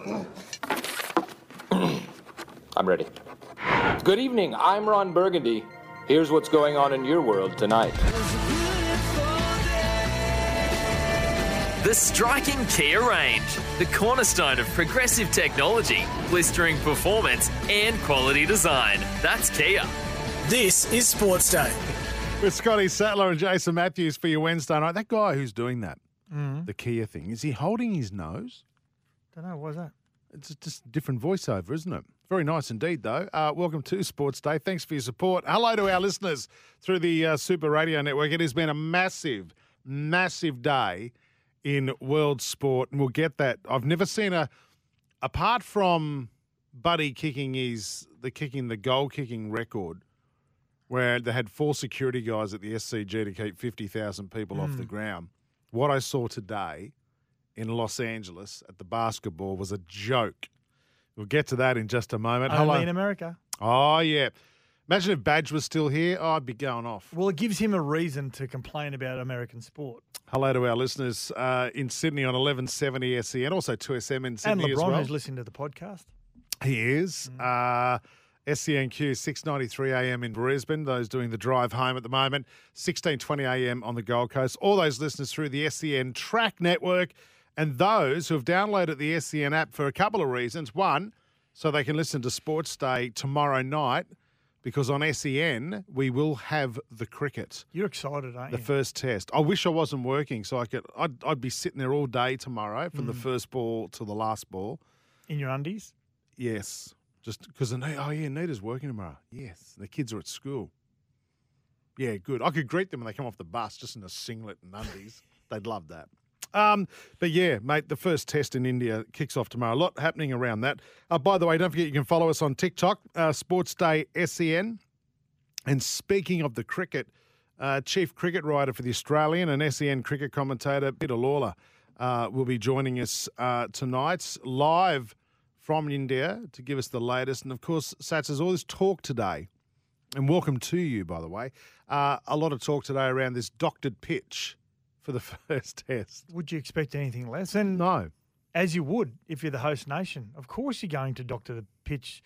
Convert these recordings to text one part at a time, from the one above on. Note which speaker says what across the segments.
Speaker 1: I'm ready. Good evening. I'm Ron Burgundy. Here's what's going on in your world tonight.
Speaker 2: The striking Kia range, the cornerstone of progressive technology, blistering performance, and quality design. That's Kia.
Speaker 3: This is Sports Day.
Speaker 4: With Scotty Sattler and Jason Matthews for your Wednesday night. That guy who's doing that, mm-hmm. the Kia thing, is he holding his nose?
Speaker 3: Don't know, why's that?
Speaker 4: It's just different voiceover, isn't it? Very nice indeed, though. Uh, welcome to Sports Day. Thanks for your support. Hello to our listeners through the uh, Super Radio Network. It has been a massive, massive day in world sport, and we'll get that. I've never seen a, apart from Buddy kicking his the kicking the goal kicking record, where they had four security guys at the SCG to keep fifty thousand people off the ground. What I saw today in Los Angeles at the basketball was a joke. We'll get to that in just a moment.
Speaker 3: Only
Speaker 4: Hello.
Speaker 3: in America.
Speaker 4: Oh yeah. Imagine if Badge was still here. Oh, I'd be going off.
Speaker 3: Well, it gives him a reason to complain about American sport.
Speaker 4: Hello to our listeners uh, in Sydney on 1170 SE and also 2SM in
Speaker 3: And
Speaker 4: Sydney as
Speaker 3: LeBron,
Speaker 4: well.
Speaker 3: who's listening to the podcast.
Speaker 4: He is. Uh, SENQ 693 AM in Brisbane. Those doing the drive home at the moment. 1620 AM on the Gold Coast. All those listeners through the SEN Track Network, and those who have downloaded the SCN app for a couple of reasons. One, so they can listen to Sports Day tomorrow night, because on SEN we will have the cricket.
Speaker 3: You're excited, aren't you?
Speaker 4: The first test. I wish I wasn't working, so I could. I'd, I'd be sitting there all day tomorrow from
Speaker 3: Mm.
Speaker 4: the first ball to the last ball.
Speaker 3: in your undies?
Speaker 4: Yes, just because oh yeah, Nita's working tomorrow. Yes, the kids are at school. Yeah, good. I could greet them when they come off the bus, just in a singlet and undies. They'd love that. Um, but yeah, mate, the first test in India kicks off tomorrow. A lot happening around that. Uh, by the way, don't forget you can follow us on TikTok, uh, Sports Day SEN. And speaking of the cricket, uh, chief cricket writer for the Australian and SEN cricket commentator Peter Lalor uh, will be joining us uh, tonight live from India to give us the latest. And of course, Sats, there's all this talk today, and welcome to you, by the way. Uh, a lot of talk today around this doctored pitch for the first test.
Speaker 3: Would you expect anything less? And
Speaker 4: No.
Speaker 3: as you would if you're the host nation, of course you're going to doctor the pitch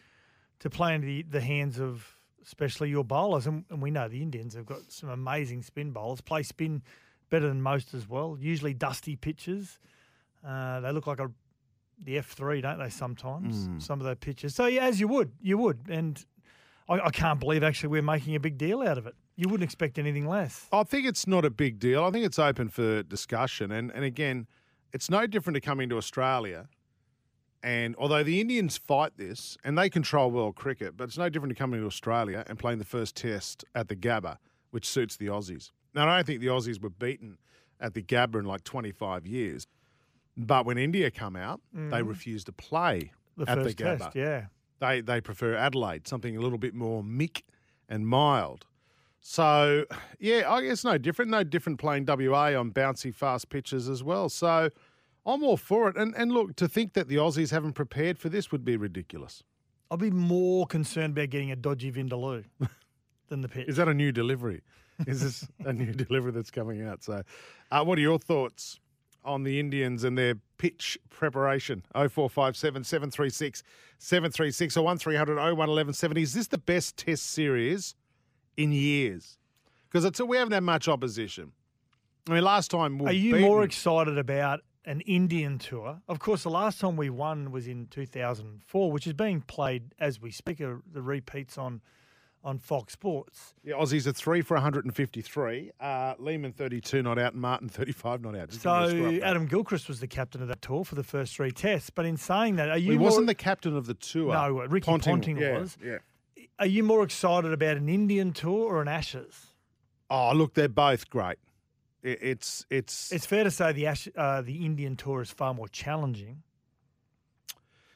Speaker 3: to play into the, the hands of especially your bowlers. And, and we know the Indians have got some amazing spin bowlers, play spin better than most as well, usually dusty pitches. Uh, they look like a the F3, don't they, sometimes,
Speaker 4: Mm.
Speaker 3: some of those pitches. So, yeah, as you would, you would. And I, I can't believe actually we're making a big deal out of it. You wouldn't expect anything less.
Speaker 4: I think it's not a big deal. I think it's open for discussion. And, and again, it's no different to coming to Australia. And although the Indians fight this and they control world cricket, but it's no different to coming to Australia and playing the first test at the Gabba, which suits the Aussies. Now, I don't think the Aussies were beaten at the Gabba in like 25 years. But when India come out, they mm. refuse to play
Speaker 3: The
Speaker 4: at the Gabba.
Speaker 3: test, yeah.
Speaker 4: They they prefer Adelaide, something a little bit more mick and mild. So yeah, I guess no different. No different playing WA on bouncy fast pitches as well. So I'm all for it. And and look, to think that the Aussies haven't prepared for this would be ridiculous.
Speaker 3: I'll be more concerned about getting a dodgy Vindaloo than the pitch.
Speaker 4: Is that a new delivery? Is this a new delivery that's coming out? So, uh, what are your thoughts on the Indians and their pitch preparation? 0457 736 736 or 1300 011170. Is this the best test series in years? Because it's we haven't had much opposition. I mean, last time we
Speaker 3: Are you
Speaker 4: beaten,
Speaker 3: more excited about an Indian tour? Of course, the last time we won was in 2004, which is being played as we speak. uh, The repeats on on Fox Sports.
Speaker 4: The Aussies are three for 153. Uh, Lehman 32 not out, and Martin 35 not out. Just give me a
Speaker 3: So. Adam Gilchrist was the captain of that tour for the first three tests. But in saying that, are you
Speaker 4: he wasn't the captain of the tour.
Speaker 3: No, Ricky Ponting was.
Speaker 4: Yeah.
Speaker 3: Are you more excited about an Indian tour or an Ashes?
Speaker 4: Oh, look, they're both great. It's it's
Speaker 3: It's fair to say the Ash, uh, the Indian tour is far more challenging.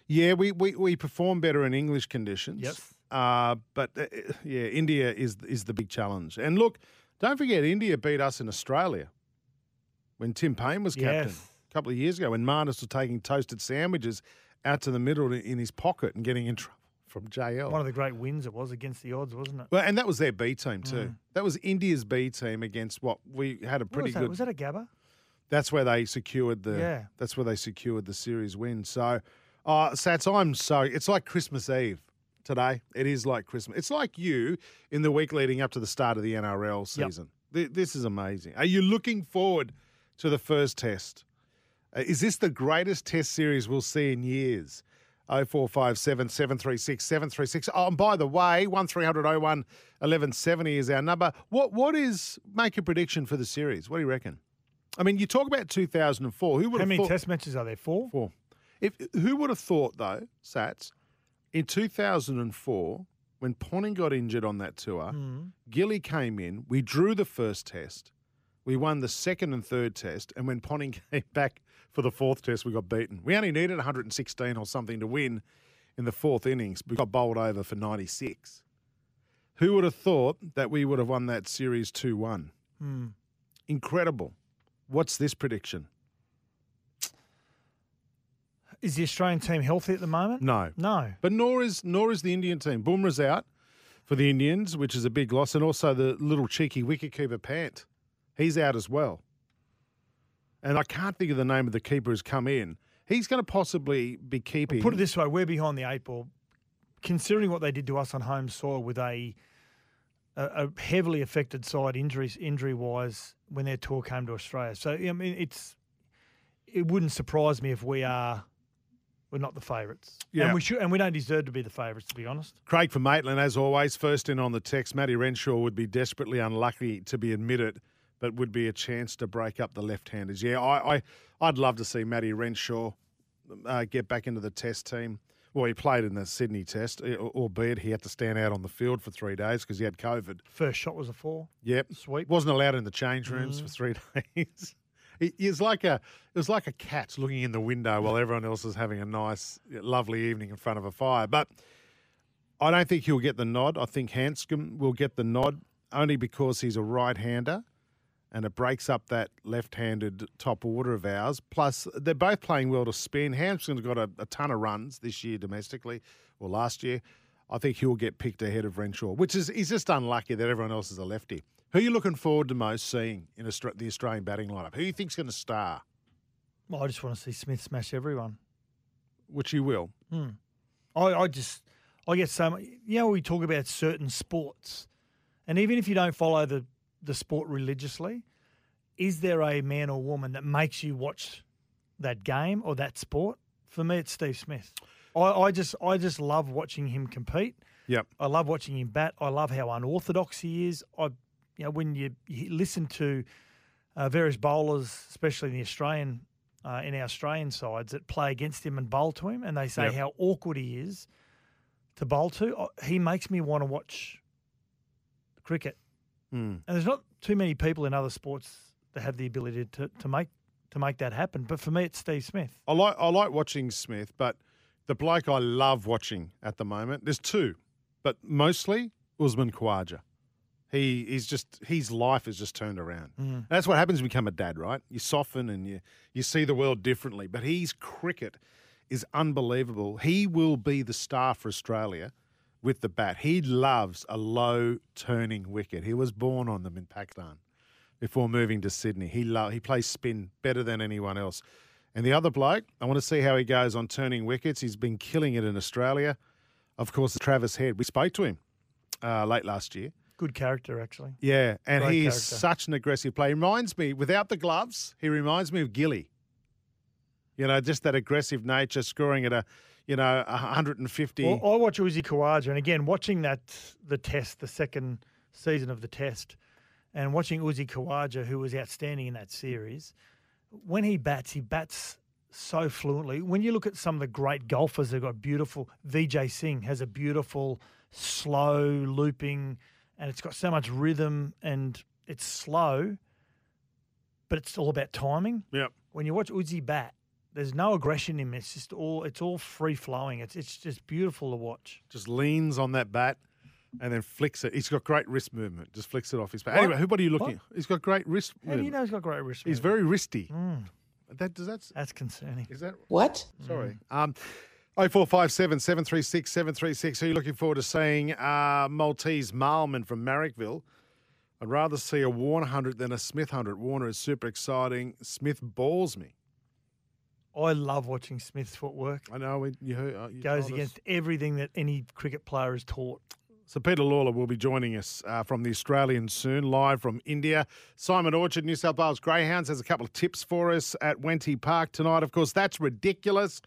Speaker 4: yeah. We, we we perform better in English conditions.
Speaker 3: Yes.
Speaker 4: Uh, but uh, yeah, India is is the big challenge. And look, don't forget, India beat us in Australia when Tim Paine was captain
Speaker 3: Yes.
Speaker 4: a couple of years ago. When Marnus was taking toasted sandwiches out to the middle in his pocket and getting in trouble from JL.
Speaker 3: One of the great wins it was against the odds, wasn't it?
Speaker 4: Well, and that was their B team too. That was India's B team against what we had a pretty
Speaker 3: was
Speaker 4: good.
Speaker 3: Was that a Gabba?
Speaker 4: That's where they secured the.
Speaker 3: Yeah.
Speaker 4: That's where they secured the series win. So, uh, Sats, I'm so. It's like Christmas Eve today. It is like Christmas. It's like you in the week leading up to the start of the NRL
Speaker 3: Yep.
Speaker 4: season. Th- This is amazing. Are you looking forward to the first test? Uh, is this the greatest test series we'll see in years? 0457 736 736. Oh, and by the way, 1300 01 1170 is our number. What What is, make a prediction for the series? What do you reckon? I mean, you talk about 2004. Who would
Speaker 3: How
Speaker 4: have
Speaker 3: many
Speaker 4: thought?
Speaker 3: test matches are there? Four?
Speaker 4: Four. If who would have thought though, Sats, in 2004 when Ponting got injured on that tour,
Speaker 3: Mm.
Speaker 4: Gilly came in. We drew the first test. We won the second and third test, and when Ponting came back for the fourth test, we got beaten. We only needed 116 or something to win in the fourth innings. We got bowled over for 96. Who would have thought that we would have won that series 2 1?
Speaker 3: Hmm.
Speaker 4: Incredible. What's this prediction?
Speaker 3: Is the Australian team healthy at the moment?
Speaker 4: No.
Speaker 3: No.
Speaker 4: But nor is nor is the Indian team. Bumrah's out for the Indians, which is a big loss, and also the little cheeky wicketkeeper Pant. He's out as well. And I can't think of the name of the keeper who's come in. He's going to possibly be keeping.
Speaker 3: Put it this way, we're behind the eight ball. Considering what they did to us on home soil with a a, a heavily affected side injuries injury wise when their tour came to Australia. So I mean it's it wouldn't surprise me if we are we're not the favourites.
Speaker 4: Yeah.
Speaker 3: And we should and we don't deserve to be the favourites to be honest.
Speaker 4: Craig from Maitland, as always, first in on the text. Matty Renshaw would be desperately unlucky to be admitted, but would be a chance to break up the left-handers. Yeah, I, I I'd love to see Matty Renshaw uh, get back into the Test team. Well, he played in the Sydney Test, albeit he had to stand out on the field for three days because he had COVID.
Speaker 3: First shot was a four.
Speaker 4: Yep,
Speaker 3: sweet.
Speaker 4: Wasn't allowed in the change rooms for three days. He he was like a it was like a cat looking in the window while everyone else is having a nice, lovely evening in front of a fire. But I don't think he'll get the nod. I think Handscomb will get the nod only because he's a right-hander, and it breaks up that left-handed top order of ours. Plus, they're both playing well to spin. Handscomb's got a, a ton of runs this year domestically, or last year. I think he'll get picked ahead of Renshaw, which is he's just unlucky that everyone else is a lefty. Who are you looking forward to most seeing in the Australian batting lineup? Who do you think's going to star?
Speaker 3: Well, I just want to see Smith smash everyone.
Speaker 4: Which he will. Hmm.
Speaker 3: I, I just I get so much. You know, we talk about certain sports, and even if you don't follow the the sport religiously, is there a man or woman that makes you watch that game or that sport? For me, it's Steve Smith. I, I just I just love watching him compete.
Speaker 4: Yep.
Speaker 3: I love watching him bat. I love how unorthodox he is. I, you know, when you, you listen to uh, various bowlers, especially in the Australian, uh, in our Australian sides that play against him and bowl to him, and they say
Speaker 4: Yep.
Speaker 3: how awkward he is to bowl to. He makes me want to watch cricket.
Speaker 4: Mm.
Speaker 3: And there's not too many people in other sports that have the ability to, to make to make that happen. But for me, it's Steve Smith.
Speaker 4: I like I like watching Smith, but the bloke I love watching at the moment, there's two, but mostly Usman Khawaja. He he's just his life has just turned around. That's what happens when you become a dad, right? You soften and you you see the world differently. But his cricket is unbelievable. He will be the star for Australia with the bat. He loves a low turning wicket. He was born on them in Pakistan before moving to Sydney. He lo- he plays spin better than anyone else. And the other bloke, I want to see how he goes on turning wickets. He's been killing it in Australia. Of course, Travis Head. We spoke to him uh, late last year.
Speaker 3: Good character, actually.
Speaker 4: Yeah, and
Speaker 3: Great
Speaker 4: he is
Speaker 3: character.
Speaker 4: such an aggressive player. He reminds me, without the gloves, he reminds me of Gilly. You know, just that aggressive nature, scoring at a, you know, 150.
Speaker 3: Well, I watch Uzi Khawaja, and again, watching that the test, the second season of the test, and watching Uzi Khawaja, who was outstanding in that series, when he bats, he bats so fluently. When you look at some of the great golfers, they've got beautiful. Vijay Singh has a beautiful slow looping, and it's got so much rhythm and it's slow, but it's all about timing.
Speaker 4: Yep.
Speaker 3: When you watch Uzi bat, there's no aggression in it. It's just all it's all free flowing. It's it's just beautiful to watch.
Speaker 4: Just leans on that bat and then flicks it. He's got great wrist movement. Just flicks it off his bat.
Speaker 3: What?
Speaker 4: Anyway, who what are you looking?
Speaker 3: What?
Speaker 4: He's got great wrist
Speaker 3: How do you know he's got great wrist?
Speaker 4: He's
Speaker 3: movement?
Speaker 4: very wristy.
Speaker 3: Mm,
Speaker 4: That does that
Speaker 3: that's concerning.
Speaker 4: is that
Speaker 5: What?
Speaker 4: Sorry. Um, 0457 736 736. Who are you looking forward to seeing? Uh, Maltese Marlman from Marrickville. I'd rather see a Warner 100 than a Smith 100. Warner is super exciting. Smith balls me.
Speaker 3: I love watching Smith's footwork.
Speaker 4: I know we, you, heard- uh, you
Speaker 3: Goes
Speaker 4: told us.
Speaker 3: against everything that any cricket player is taught.
Speaker 4: So Peter Lalor will be joining us uh, from the Australian soon, live from India. Simon Orchard, New South Wales Greyhounds, has a couple of tips for us at Wenty Park tonight. Of course, that's ridiculous.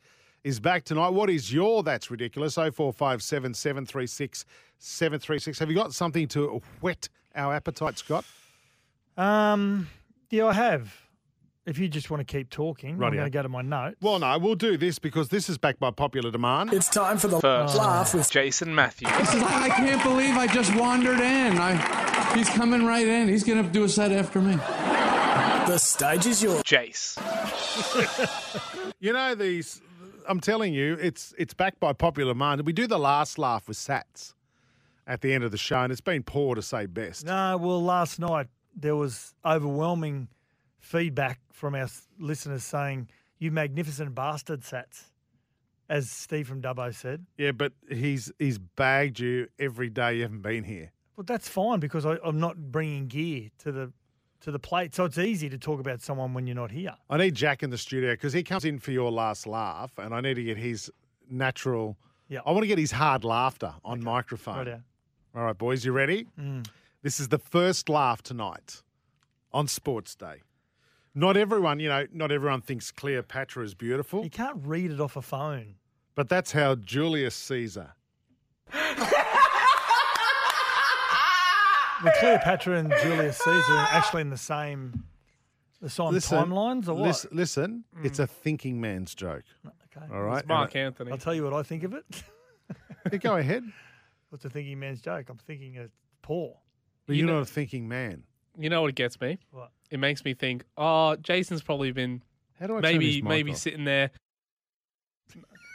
Speaker 4: Is back tonight. What is your that's ridiculous? 0457 736 736. Have you got something to whet our appetite, Scott?
Speaker 3: Um, yeah, I have. If you just want to keep talking, I'm going to go to my notes.
Speaker 4: Well, no, we'll do this because this is backed by popular demand.
Speaker 6: It's time for the
Speaker 7: First, oh.
Speaker 6: laugh with
Speaker 7: Jason Matthews.
Speaker 6: He I can't believe I just wandered in. I, he's coming right in. He's going to do a set after me. The stage is yours.
Speaker 7: Jace.
Speaker 4: You know these. I'm telling you, it's it's backed by popular demand. We do the last laugh with Sats at the end of the show, and it's been poor to say best.
Speaker 3: No, well, last night there was overwhelming feedback from our listeners saying, "You magnificent bastard, Sats," as Steve from Dubbo said.
Speaker 4: Yeah, but he's he's bagged you every day you haven't been here.
Speaker 3: But that's fine because I, I'm not bringing gear to the to the plate, so it's easy to talk about someone when you're not here.
Speaker 4: I need Jack in the studio because he comes in for your last laugh, and I need to get his natural.
Speaker 3: Yeah.
Speaker 4: I want to get his hard laughter on microphone.
Speaker 3: Rightio.
Speaker 4: All right, boys, you ready?
Speaker 3: Mm.
Speaker 4: This is the first laugh tonight on Sports Day. Not everyone, you know, not everyone thinks Cleopatra is beautiful,
Speaker 3: You can't read it off a phone.
Speaker 4: but that's how Julius Caesar.
Speaker 3: Well, Cleopatra and Julius Caesar are actually in the same the same timelines, or what?
Speaker 4: lis- listen, hmm. it's a thinking man's joke.
Speaker 3: Okay.
Speaker 4: All right.
Speaker 7: It's Mark Anthony.
Speaker 3: I'll tell you what I think of it.
Speaker 4: Yeah, go ahead.
Speaker 3: What's a thinking man's joke? I'm thinking it's poor.
Speaker 4: But
Speaker 7: You
Speaker 4: you're
Speaker 7: know-
Speaker 4: not a thinking man.
Speaker 7: You know what gets me?
Speaker 3: What?
Speaker 7: It makes me think, oh, Jason's probably been
Speaker 4: How do I
Speaker 7: maybe maybe
Speaker 4: off?
Speaker 7: sitting there.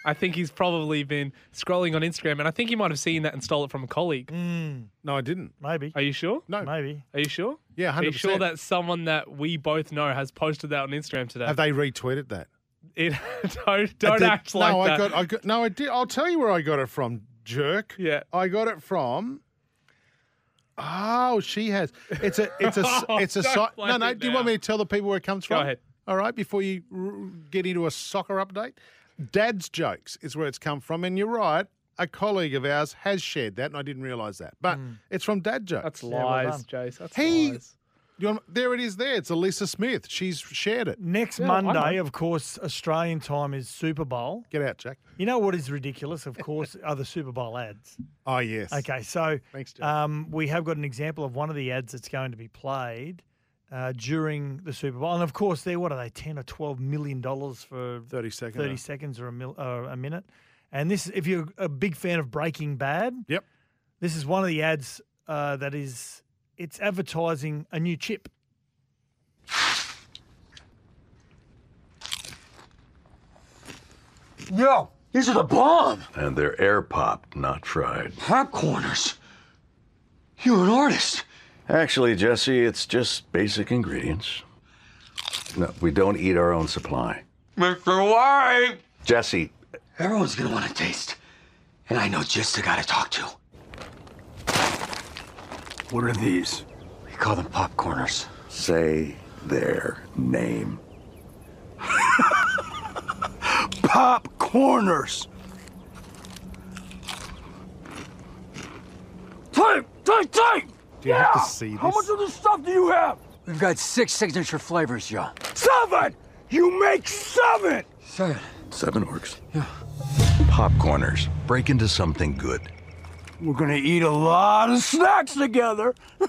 Speaker 7: I think he's probably been scrolling on Instagram, and I think he might have seen that and stole it from a colleague.
Speaker 3: Mm,
Speaker 4: No, I didn't.
Speaker 3: maybe.
Speaker 7: Are you sure?
Speaker 4: No.
Speaker 3: Maybe.
Speaker 7: Are you sure?
Speaker 4: Yeah,
Speaker 7: Are you sure that someone that we both know has posted that on Instagram today?
Speaker 4: Have they retweeted that?
Speaker 7: It, don't don't
Speaker 4: did-
Speaker 7: act like
Speaker 4: no,
Speaker 7: that.
Speaker 4: I got, I got, no, I did. I'll tell you where I got it from, jerk.
Speaker 7: Yeah.
Speaker 4: I got it from. Oh, she has. It's a, it's a, s-
Speaker 7: Oh,
Speaker 4: it's a.
Speaker 7: don't
Speaker 4: So, no, no. Do you want me to tell the people where it comes
Speaker 7: Go
Speaker 4: from?
Speaker 7: ahead.
Speaker 4: All right, before you r- get into a soccer update, Dad's jokes is where it's come from, and you're right. A colleague of ours has shared that, and I didn't realise that. But hmm. it's from Dad jokes.
Speaker 7: That's
Speaker 3: Yeah, well
Speaker 7: lies. Jace. That's
Speaker 4: He-
Speaker 7: lies.
Speaker 4: You want- there it is. There, it's Elisa Smith. She's shared it.
Speaker 3: Next
Speaker 7: Yeah,
Speaker 3: Monday, of course, Australian time is Super Bowl.
Speaker 4: Get out, Jack.
Speaker 3: You know what is ridiculous? Of course, are the Super Bowl ads.
Speaker 4: Oh yes.
Speaker 3: Okay, so
Speaker 4: Thanks, Jack.
Speaker 3: um, we have got an example of one of the ads that's going to be played uh, during the Super Bowl, and of course, they're what are they, ten or twelve million dollars for
Speaker 4: Thirty seconds.
Speaker 3: thirty seconds or a mil, uh, a minute? And this, if you're a big fan of Breaking Bad,
Speaker 4: Yep.
Speaker 3: this is one of the ads uh, that is it's advertising a new chip.
Speaker 8: Yo, these are the bomb.
Speaker 9: And they're air popped, not fried.
Speaker 8: Popcorners. You're an artist.
Speaker 9: Actually, Jesse, it's just basic ingredients. No, we don't eat our own supply.
Speaker 8: Mr. White.
Speaker 9: Jesse,
Speaker 8: Everyone's gonna want to taste. And I know just the guy to talk to.
Speaker 9: What are these?
Speaker 8: We call them popcorners.
Speaker 9: Say their name. Popcorners!
Speaker 8: Take, take, take!
Speaker 4: Do you have to see this?
Speaker 8: How much of this stuff do you have? We've got six signature flavors, Joe. Seven! You make seven! Seven.
Speaker 9: Seven works. Yeah. Popcorners. Break into something good.
Speaker 8: We're gonna eat a lot of snacks together.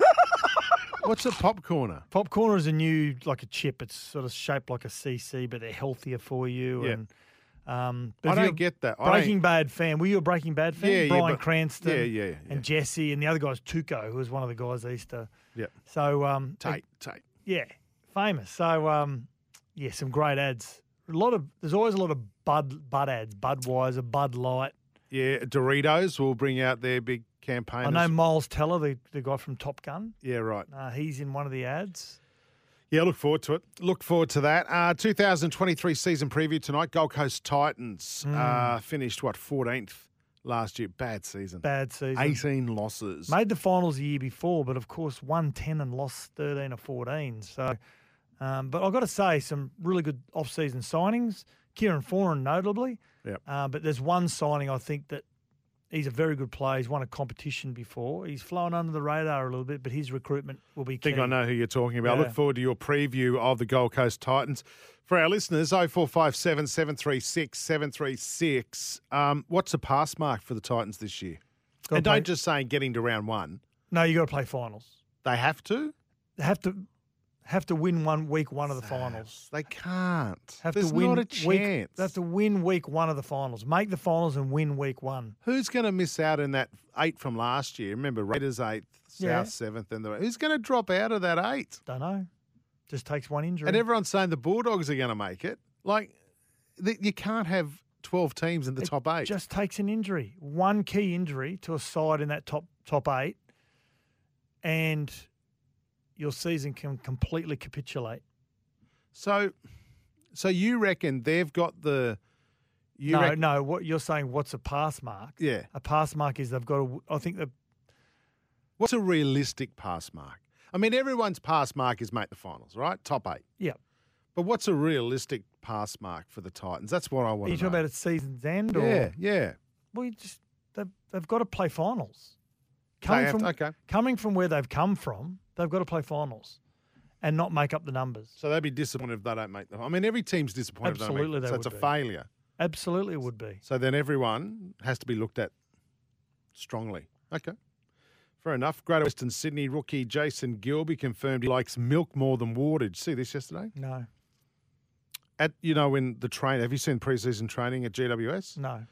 Speaker 4: What's a popcorner?
Speaker 3: Popcorn is a new like a chip. It's sort of shaped like a CC, but they're healthier for you.
Speaker 4: Yeah.
Speaker 3: And Um, but
Speaker 4: I
Speaker 3: if
Speaker 4: don't
Speaker 3: you're a
Speaker 4: get that. I don't-
Speaker 3: Breaking Bad fan. Were you a Breaking Bad fan?
Speaker 4: Yeah, yeah,
Speaker 3: Bryan
Speaker 4: but-
Speaker 3: Cranston.
Speaker 4: yeah, yeah, yeah.
Speaker 3: And Jesse, and the other guy's Tuco, who was one of the guys they used to.
Speaker 4: Yeah.
Speaker 3: So um,
Speaker 4: Tate, Tate.
Speaker 3: yeah, famous. So um, yeah, some great ads. A lot of there's always a lot of Bud Bud ads, Budweiser, Bud Light.
Speaker 4: Yeah, Doritos will bring out their big campaign.
Speaker 3: I know Miles Teller, the, the guy from Top Gun.
Speaker 4: Yeah, right.
Speaker 3: Uh, he's in one of the ads.
Speaker 4: Yeah, look forward to it. Look forward to that. Uh, 2023 season preview tonight. Gold Coast Titans
Speaker 3: Mm.
Speaker 4: uh, finished, what, 14th last year? Bad season.
Speaker 3: Bad season.
Speaker 4: 18 losses.
Speaker 3: Made the finals the year before, but of course won 10 and lost 13 or 14. So, um, but I've got to say, some really good off-season signings. Kieran Foran, notably.
Speaker 4: Yep.
Speaker 3: Uh, but there's one signing I think that he's a very good player. He's won a competition before. He's flown under the radar a little bit, but his recruitment will be
Speaker 4: I
Speaker 3: key.
Speaker 4: think I know who you're talking about.
Speaker 3: Yeah.
Speaker 4: Look forward to your preview of the Gold Coast Titans. For our listeners, 0457 736 736. Um, what's the pass mark for the Titans this year?
Speaker 3: Gotta
Speaker 4: and don't just say getting to round one.
Speaker 3: No, you've got to play finals.
Speaker 4: They have to?
Speaker 3: They have to have to win one week one of the finals.
Speaker 4: They can't.
Speaker 3: Have
Speaker 4: There's
Speaker 3: to win
Speaker 4: not a
Speaker 3: week-
Speaker 4: chance.
Speaker 3: they have to win week one of the finals. Make the finals and win week one.
Speaker 4: Who's going to miss out in that eight from last year? Remember, Raiders eighth, South
Speaker 3: Yeah.
Speaker 4: seventh, and the who's going to drop out of that eight?
Speaker 3: Don't know. Just takes one injury.
Speaker 4: And everyone's saying the Bulldogs are going to make it. Like, th- you can't have twelve teams in the
Speaker 3: It
Speaker 4: top eight.
Speaker 3: just takes an injury, one key injury to a side in that top top eight, and your season can completely capitulate.
Speaker 4: So, so you reckon they've got the? You
Speaker 3: no,
Speaker 4: reckon,
Speaker 3: no. What you're saying? What's a pass mark?
Speaker 4: Yeah.
Speaker 3: a pass mark is they've got. To, I think that
Speaker 4: What's a realistic pass mark? I mean, everyone's pass mark is make the finals, right? Top eight.
Speaker 3: yeah.
Speaker 4: But what's a realistic pass mark for the Titans? That's what I want.
Speaker 3: Are
Speaker 4: you
Speaker 3: talking
Speaker 4: know.
Speaker 3: about at season's end? Or,
Speaker 4: yeah, yeah.
Speaker 3: Well, you just they've, they've got to play finals. Coming from
Speaker 4: to- okay.
Speaker 3: coming from where they've come from, they've got to play finals, and not make up the numbers.
Speaker 4: So they'd be disappointed if they don't make them. I mean, every team's disappointed. if they make
Speaker 3: Absolutely they
Speaker 4: So it's a
Speaker 3: be.
Speaker 4: failure.
Speaker 3: Absolutely, it would be.
Speaker 4: So then everyone has to be looked at strongly. Okay. Fair enough. Greater Western Sydney rookie Jason Gilby confirmed he likes milk more than water. Did you see this yesterday?
Speaker 3: No,
Speaker 4: At you know, in the train, have you seen preseason training at GWS?
Speaker 3: no.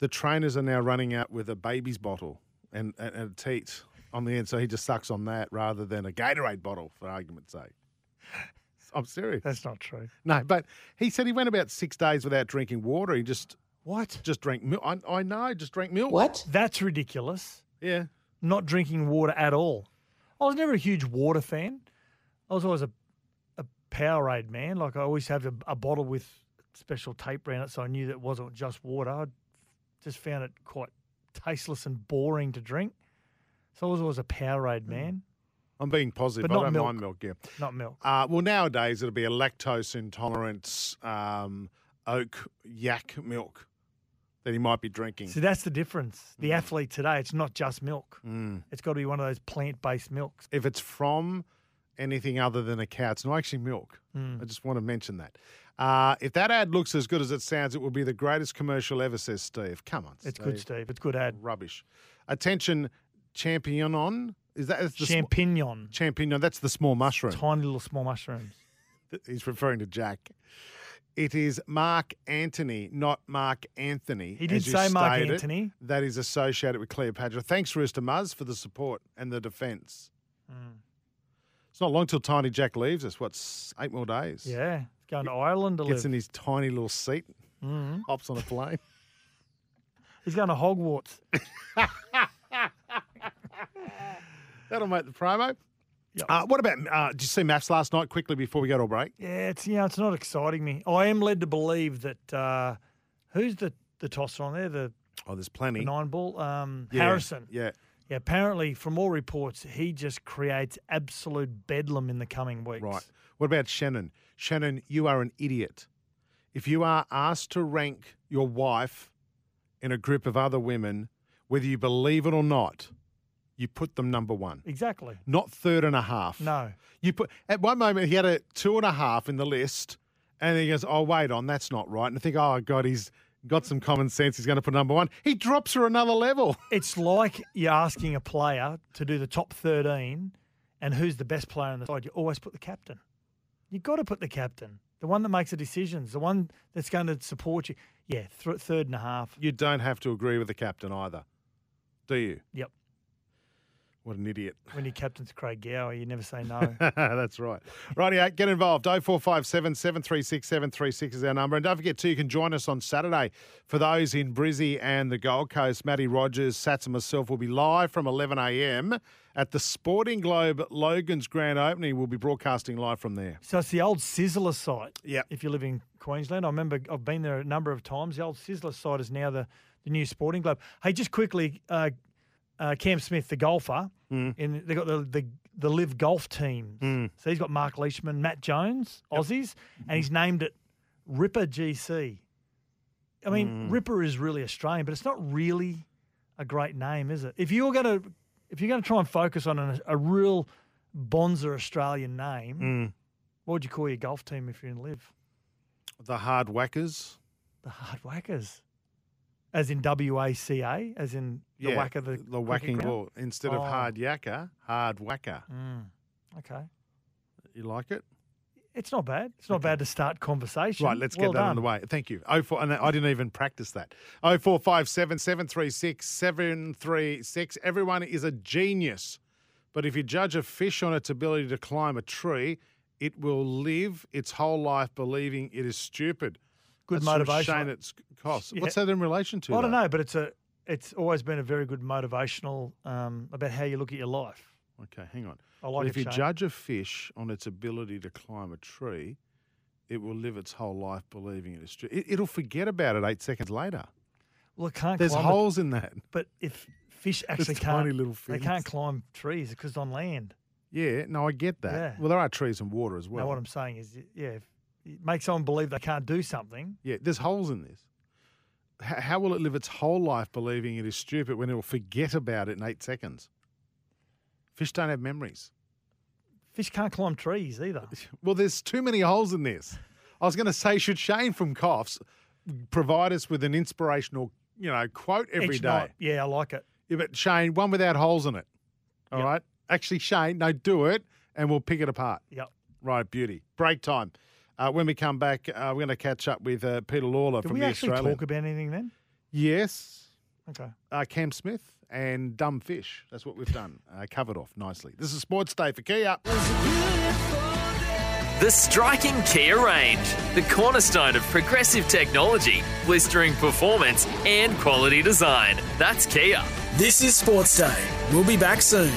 Speaker 4: The trainers are now running out with a baby's bottle and, and, and a teat on the end, so he just sucks on that rather than a Gatorade bottle, for argument's sake. I'm serious.
Speaker 3: That's not true.
Speaker 4: No, but he said he went about six days without drinking water. He just
Speaker 3: What?
Speaker 4: just drank milk. I, I know, just drank milk.
Speaker 10: What?
Speaker 3: That's ridiculous.
Speaker 4: Yeah.
Speaker 3: Not drinking water at all. I was never a huge water fan. I was always a a Powerade man. Like I always have a, a bottle with special tape around it, so I knew that it wasn't just water. I just found it quite tasteless and boring to drink. So I was always a Powerade man,
Speaker 4: I'm being positive.
Speaker 3: But
Speaker 4: I
Speaker 3: not
Speaker 4: don't
Speaker 3: milk.
Speaker 4: mind milk. Yeah.
Speaker 3: not milk.
Speaker 4: Uh, well, nowadays it'll be a lactose intolerance um, oak yak milk that he might be drinking.
Speaker 3: So that's the difference.
Speaker 4: Mm.
Speaker 3: The athlete today, it's not just milk. It's got to be one of those plant-based milks.
Speaker 4: If it's from anything other than a cow, it's not actually milk.
Speaker 3: Mm.
Speaker 4: I just want to mention that. Uh, if that ad looks as good as it sounds, it will be the greatest commercial ever, says Steve. Come on,
Speaker 3: It's good, Steve. It's good ad.
Speaker 4: Rubbish. Attention, champignon. on. Is that is the sm-
Speaker 3: Champignon,
Speaker 4: champignon? That's the small mushroom.
Speaker 3: tiny little small mushrooms.
Speaker 4: He's referring to Jack. It is Mark Antony, not Mark Anthony.
Speaker 3: He did say Mark
Speaker 4: stated,
Speaker 3: Antony.
Speaker 4: That is associated with Cleopatra. Thanks, Rooster Muzz, for the support and the defence.
Speaker 3: Mm.
Speaker 4: It's not long till Tiny Jack leaves us. What's eight more days?
Speaker 3: Yeah, he's going to Ireland to
Speaker 4: Gets
Speaker 3: live.
Speaker 4: in his tiny little seat,
Speaker 3: Mhm.
Speaker 4: hops on a plane.
Speaker 3: He's going to Hogwarts.
Speaker 4: That'll make the promo.
Speaker 3: Yep.
Speaker 4: Uh, what about? Uh, did you see MAFS last night? Quickly before we go to a break.
Speaker 3: Yeah, it's you know, it's not exciting me. I am led to believe that uh, who's the the tosser on there, the,
Speaker 4: Oh, there's
Speaker 3: the
Speaker 4: plenty.
Speaker 3: nine ball, um,
Speaker 4: Yeah,
Speaker 3: Harrison.
Speaker 4: Yeah.
Speaker 3: Yeah, apparently, from all reports, he just creates absolute bedlam in the coming weeks.
Speaker 4: Right. What about Shannon? Shannon, you are an idiot. If you are asked to rank your wife in a group of other women, whether you believe it or not, you put them number one,
Speaker 3: Exactly.
Speaker 4: not third and a half.
Speaker 3: No.
Speaker 4: You put at one moment he had a two and a half in the list, and he goes, "Oh, wait on, that's not right." And I think, "Oh God, he's got some common sense. He's going to put number one." He drops her another level.
Speaker 3: It's like you're asking a player to do the top 13 and who's the best player on the side. You always put the captain. You've got to put the captain. The one that makes the decisions, the one that's going to support you. Yeah, th- third and a half.
Speaker 4: You don't have to agree with the captain either, do you?
Speaker 3: Yep.
Speaker 4: What an idiot.
Speaker 3: When your captain's Craig Gower, you never say no.
Speaker 4: That's right. Righty, get involved. 0457 736 736 is our number. And don't forget, too, you can join us on Saturday for those in Brizzy and the Gold Coast. Matty Rogers, Sats, and myself will be live from 11am at the Sporting Globe Logan's grand opening. We'll be broadcasting live from there.
Speaker 3: so it's the old Sizzler site.
Speaker 4: Yeah.
Speaker 3: If you live in Queensland, I remember I've been there a number of times. The old Sizzler site is now the, the new Sporting Globe. Hey, just quickly, uh, uh, Cam Smith, the golfer,
Speaker 4: Mm.
Speaker 3: and they got the, the the live golf teams. So he's got Mark Leishman, Matt Jones, Aussies, and he's named it Ripper GC. I mean,
Speaker 4: Mm.
Speaker 3: Ripper is really Australian, but it's not really a great name, is it? If you're going to if you're going to try and focus on a, a real Bonza Australian name,
Speaker 4: Mm.
Speaker 3: what would you call your golf team if you're in live?
Speaker 4: The Hard Whackers.
Speaker 3: The Hard Whackers. As in W A C A, as in the
Speaker 4: Yeah,
Speaker 3: whack of the,
Speaker 4: the whacking
Speaker 3: ground?
Speaker 4: ball. Instead of
Speaker 3: Oh.
Speaker 4: hard yakka, hard whacker.
Speaker 3: Mm. Okay.
Speaker 4: You like it?
Speaker 3: It's not bad. It's not bad to start conversation.
Speaker 4: Right, let's
Speaker 3: Well
Speaker 4: get that on the way. Thank you. Oh four, and I didn't even practice that. Oh four five seven seven three six seven three six. Everyone is a genius, but if you judge a fish on its ability to climb a tree, it will live its whole life believing it is stupid.
Speaker 3: Good
Speaker 4: That's
Speaker 3: motivation.
Speaker 4: Shane cost.
Speaker 3: Yeah.
Speaker 4: What's that in relation to?
Speaker 3: I don't know, but it's a it's always been a very good motivational um, about how you look at your life.
Speaker 4: Okay, hang on.
Speaker 3: I like
Speaker 4: But
Speaker 3: it,
Speaker 4: if you
Speaker 3: Shane.
Speaker 4: judge a fish on its ability to climb a tree, it will live its whole life believing it is true. It, it'll forget about it eight seconds later.
Speaker 3: Well, it can't.
Speaker 4: There's holes in that.
Speaker 3: but if fish actually can't,
Speaker 4: tiny little
Speaker 3: they can't climb trees because on land.
Speaker 4: Yeah, no, I get that.
Speaker 3: Yeah.
Speaker 4: Well, there are trees and water as
Speaker 3: Well,
Speaker 4: well.
Speaker 3: what I'm saying is, yeah, if make someone believe they can't do something.
Speaker 4: yeah, there's holes in this. H- how will it live its whole life believing it is stupid when it will forget about it in eight seconds? Fish don't have memories.
Speaker 3: Fish can't climb trees either.
Speaker 4: Well, there's too many holes in this. I was going to say, should Shane from Coffs provide us with an inspirational, you know, quote every
Speaker 3: Each
Speaker 4: day?
Speaker 3: night. Yeah, I like it.
Speaker 4: Yeah, but Shane, one without holes in it. All right. Actually, Shane, no, do it, and we'll pick it apart.
Speaker 3: Yep.
Speaker 4: Right, beauty. Break time. Uh, when we come back, uh, we're going to catch up with uh, Peter Lalor
Speaker 3: Did
Speaker 4: from
Speaker 3: we
Speaker 4: the
Speaker 3: actually
Speaker 4: Australian.
Speaker 3: talk about anything then?
Speaker 4: Yes.
Speaker 3: Okay.
Speaker 4: Uh, Cam Smith and Dumb Fish. That's what we've done. Uh, covered off nicely. This is Sports Day for Kia.
Speaker 2: The striking Kia range, the cornerstone of progressive technology, blistering performance, and quality design. That's Kia.
Speaker 5: This is Sports Day. We'll be back soon.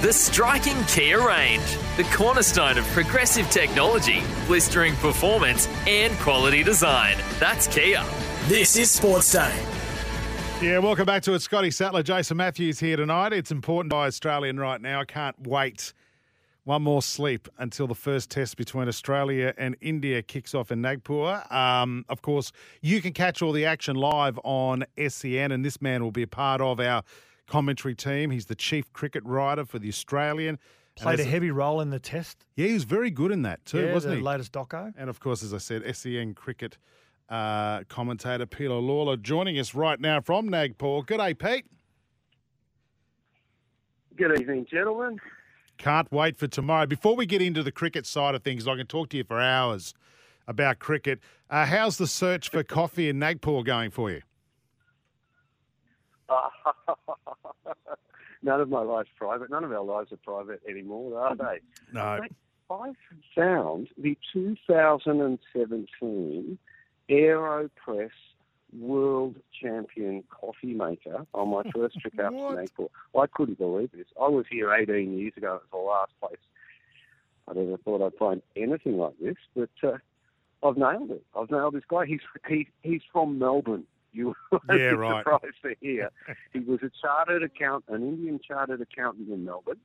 Speaker 2: The striking Kia range, the cornerstone of progressive technology, blistering performance, and quality design. That's Kia.
Speaker 5: This is Sports Day.
Speaker 4: Yeah, welcome back to it. Scotty Sattler, Jason Matthews here tonight. It's important by Australian right now. I can't wait. One more sleep until the first test between Australia and India kicks off in Nagpur. Um, of course, you can catch all the action live on SEN, and this man will be a part of our commentary team. He's the chief cricket writer for the Australian. And
Speaker 3: Played a heavy role in the test.
Speaker 4: Yeah, he was very good in that too,
Speaker 3: yeah,
Speaker 4: wasn't
Speaker 3: the
Speaker 4: he?
Speaker 3: latest doco.
Speaker 4: And of course, as I said, SEN cricket uh, commentator Peter Lalor joining us right now from Nagpur. Good day, Pete.
Speaker 11: Good evening, gentlemen.
Speaker 4: Can't wait for tomorrow. Before we get into the cricket side of things, I can talk to you for hours about cricket. Uh, how's the search for coffee in Nagpur going for you?
Speaker 11: None of my life's private. None of our lives are private anymore, are they?
Speaker 4: No.
Speaker 11: I found the 2017 AeroPress World Champion coffee maker on my first trip out to Nagpur. I couldn't believe this. I was here 18 years ago. It was the last place I never thought I'd find anything like this, but uh, I've nailed it. I've nailed this guy. He's he, he's from Melbourne. You won't
Speaker 4: Yeah,
Speaker 11: be
Speaker 4: right.
Speaker 11: surprised to hear. he was a chartered account, an Indian chartered accountant in Melbourne.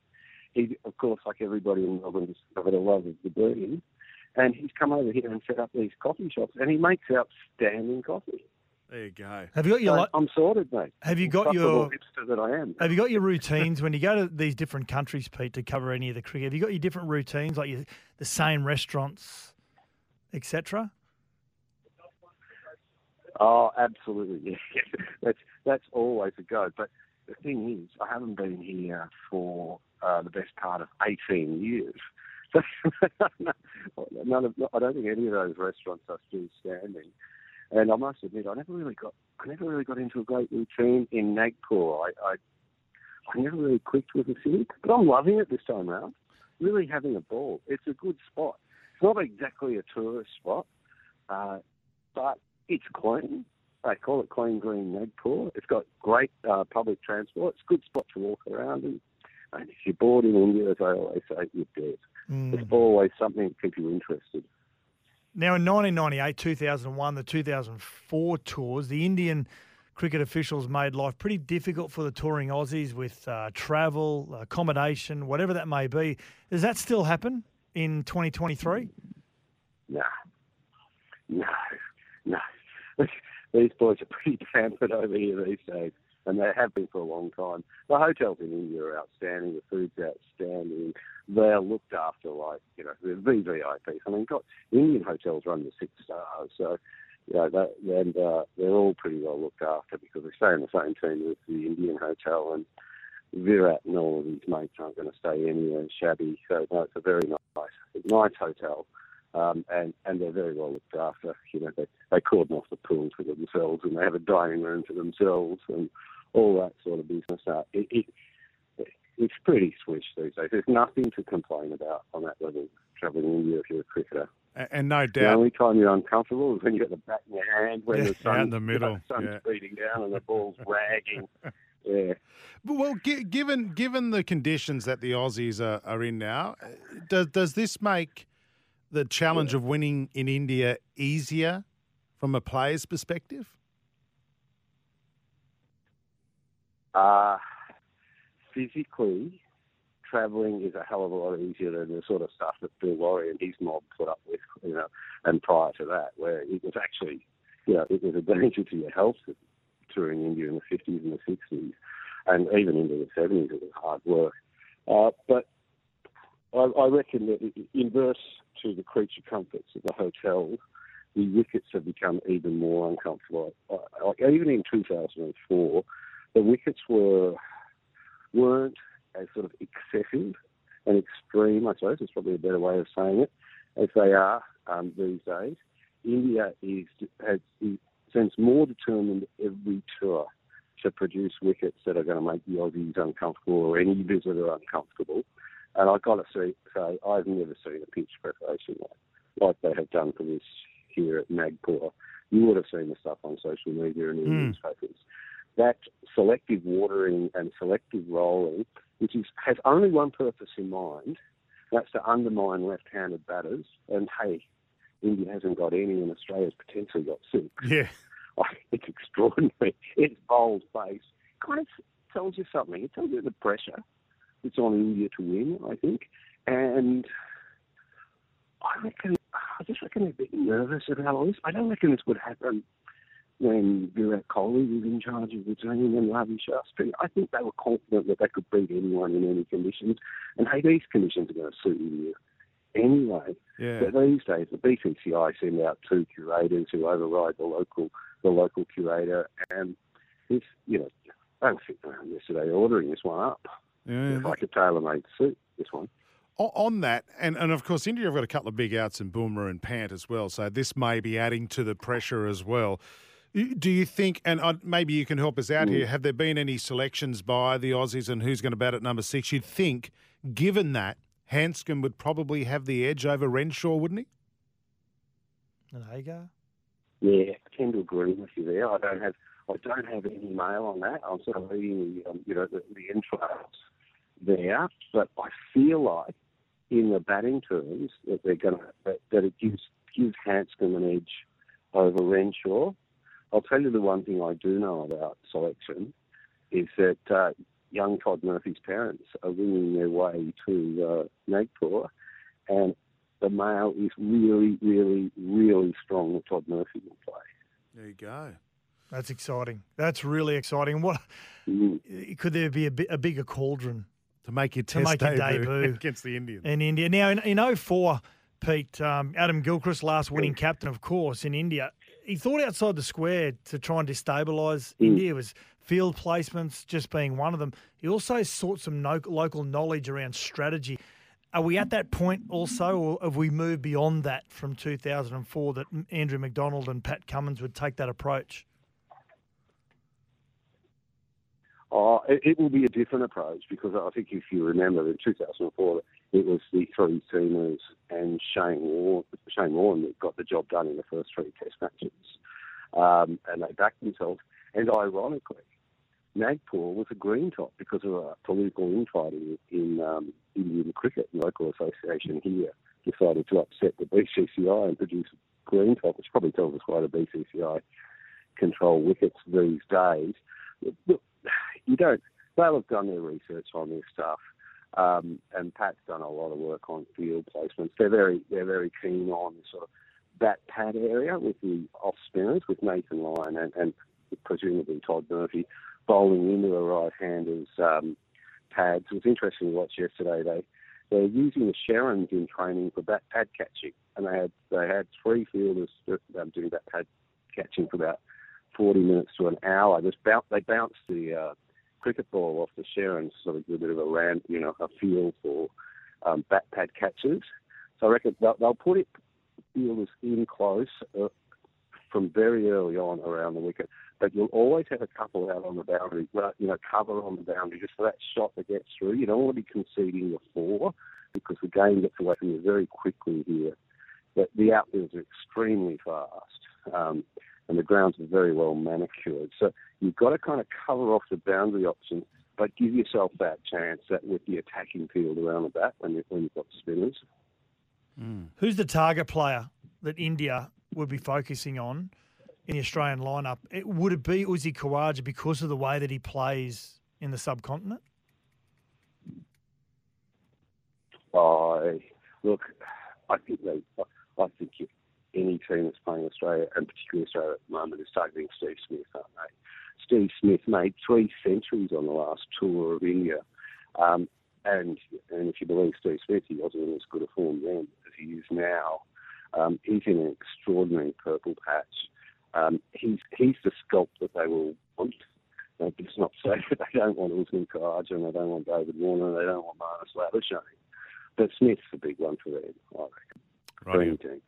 Speaker 11: He, of course, like everybody in Melbourne, discovered a love of the bean, and he's come over here and set up these coffee shops, and he makes outstanding coffee.
Speaker 4: There you go.
Speaker 3: Have you got your
Speaker 11: So
Speaker 3: li-
Speaker 11: I'm sorted, mate.
Speaker 3: Have you
Speaker 11: I'm
Speaker 3: got your
Speaker 11: little hipster that I am?
Speaker 3: Have you got your routines when you go to these different countries, Pete, to cover any of the cricket? Have you got your different routines, like your, the same restaurants, etc.?
Speaker 11: Oh, absolutely. Yeah, that's that's always a go. But the thing is, I haven't been here for uh, the best part of 18 years. None of, I don't think any of those restaurants are still standing. And I must admit, I never really got, I never really got into a great routine in Nagpur. I, I, I never really clicked with the city, but I'm loving it this time round. Really having a ball. It's a good spot. It's not exactly a tourist spot, uh, but it's clean. They call it Clean Green Nagpur. It's got great uh, public transport. It's a good spot to walk around in. And if you're bored in India, as I always say, you're dead.
Speaker 3: Mm.
Speaker 11: There's always something to keep you interested.
Speaker 3: Now, in 1998, 2001, the 2004 tours, the Indian cricket officials made life pretty difficult for the touring Aussies with uh, travel, accommodation, whatever that may be. Does that still happen in 2023?
Speaker 11: No. No. No. These boys are pretty pampered over here these days, and they have been for a long time. The hotels in India are outstanding. The food's outstanding. They're looked after like, you know, they're VVIPs. I mean, got Indian hotels run to six stars, so, you know, that, and uh, they're all pretty well looked after because they stay in the same team as the Indian hotel, and Virat and all of his mates aren't going to stay anywhere shabby. So, no, it's a very nice, nice hotel. Um, and, and they're very well looked after. You know, they, they cordon off the pool for themselves and they have a dining room for themselves and all that sort of business. Uh, it, it, it's pretty swish these days. There's nothing to complain about on that level travelling in India if you're a cricketer.
Speaker 4: And, and no doubt.
Speaker 11: The only time you're uncomfortable is when you've got the bat in your hand, when
Speaker 4: Yeah,
Speaker 11: the sun,
Speaker 4: in the middle,
Speaker 11: the sun's
Speaker 4: yeah.
Speaker 11: beating down and the ball's ragging. Yeah.
Speaker 4: But, well, gi- given given the conditions that the Aussies are, are in now, uh, does does this make the challenge of winning in India easier from a player's perspective?
Speaker 11: Uh, physically, travelling is a hell of a lot easier than the sort of stuff that Bill Lawry and his mob put up with, you know, and prior to that, where it was actually, you know, it was a danger to your health touring India in the 50s and the 60s, and even into the 70s, it was hard work. Uh, but I, I reckon that inverse to the creature comforts of the hotel, the wickets have become even more uncomfortable. Even in 2004, the wickets were weren't as sort of excessive and extreme, I suppose is probably a better way of saying it, as they are um, these days. India is has seems more determined every tour to produce wickets that are going to make the Aussies uncomfortable or any visitor uncomfortable. And I've got to say, say I've never seen a pitch preparation like, like they have done for this here at Nagpur. You would have seen the stuff on social media and in
Speaker 4: Mm.
Speaker 11: newspapers. That selective watering and selective rolling, which is, has only one purpose in mind, that's to undermine left-handed batters. And hey, India hasn't got any, and Australia's potentially got six.
Speaker 4: Yeah.
Speaker 11: It's extraordinary. It's bold face. Kind of tells you something. It tells you the pressure that's on India to win, I think. And I reckon, I just reckon they're a bit nervous about all this. I don't reckon this would happen when Virat Kohli was in charge of the team and Ravi Shastri. I think they were confident that they could beat anyone in any conditions. And hey, these conditions are going to suit India anyway.
Speaker 4: Yeah.
Speaker 11: But these days, the BCCI send out two curators who override the local the local curator, and this, you know, they were sitting around yesterday ordering this one up.
Speaker 4: Yeah.
Speaker 11: Like a tailor-made suit, this one.
Speaker 4: On that, and, and of course, India have got a couple of big outs in Bumrah and Pant as well, so this may be adding to the pressure as well. Do you think, and uh, maybe you can help us out here, have there been any selections by the Aussies and who's going to bat at number six? You'd think, given that, Handscomb would probably have the edge over Renshaw, wouldn't he?
Speaker 3: And Agar?
Speaker 11: Yeah, I tend to agree with you there. I don't have I don't have any mail on that. I'm sort of reading the um, you know the, the entrails there, but I feel like in the batting terms that they're going to that, that it gives gives Handscomb an edge over Renshaw. I'll tell you the one thing I do know about selection is that uh, young Todd Murphy's parents are winging their way to uh, Nagpur, and the mail is really, really, really strong with Todd Murphy in play.
Speaker 4: There you go.
Speaker 3: That's exciting. That's really exciting. What could there be a, bi- a bigger cauldron
Speaker 4: to make your
Speaker 3: to
Speaker 4: test
Speaker 3: make your
Speaker 4: debut
Speaker 3: debut
Speaker 4: against the Indians?
Speaker 3: in India? Now in, in 04, Pete um, Adam Gilchrist, last winning captain, of course, in India. he thought outside the square to try and destabilise India. It was field placements just being one of them. He also sought some no- local knowledge around strategy. Are we at that point also, or have we moved beyond that from 2004 that Andrew McDonald and Pat Cummins would take that approach?
Speaker 11: Oh, it, it will be a different approach because I think if you remember in 2004, it was the three seamers and Shane Warne, Shane Warne that got the job done in the first three Test matches, um, and they backed themselves. And ironically, Nagpur was a green top because of a political infighting in um, Indian cricket. The local association here decided to upset the BCCI and produce a green top, which probably tells us why the BCCI control wickets these days. you don't. They'll have done their research on this stuff, um, and Pat's done a lot of work on field placements. They're very, they're very keen on sort of that pad area with the off spinners, with Nathan Lyon and, and presumably Todd Murphy bowling into the right-handers um, pads. It was interesting to watch yesterday. They they're using the Sherrins in training for bat pad catching, and they had they had three fielders doing bat pad catching for about 40 minutes to an hour. Just bounce, they bounced the uh, cricket ball off the Sherrins, sort of give a bit of a ram, you know, a feel for um, bat pad catches. So I reckon they'll, they'll put it fielders in close uh, from very early on around the wicket, but you'll always have a couple out on the boundary, you know, cover on the boundary just for that shot that gets through. You don't want to be conceding the four because the game gets away from you very quickly here. But the outfields are extremely fast. Um, and the grounds are very well manicured. So you've got to kind of cover off the boundary options, but give yourself that chance that with the attacking field around the bat when, you, when you've got spinners.
Speaker 3: Mm. Who's the target player that India would be focusing on in the Australian lineup? It, would it be Uzi Khawaja because of the way that he plays in the subcontinent?
Speaker 11: I look, I think they, I think you, any team that's playing Australia, and particularly Australia at the moment, is targeting Steve Smith, aren't they? Steve Smith made three centuries on the last tour of India. Um, and and if you believe Steve Smith, he wasn't in as good a form then as he is now. Um, he's in an extraordinary purple patch. Um, he's he's the sculpt that they will want. They just not say that they don't want Usman Khawaja and they don't want David Warner and they don't want Marnus Labuschagne. But Smith's the big one for them, I reckon.
Speaker 4: Right. Team.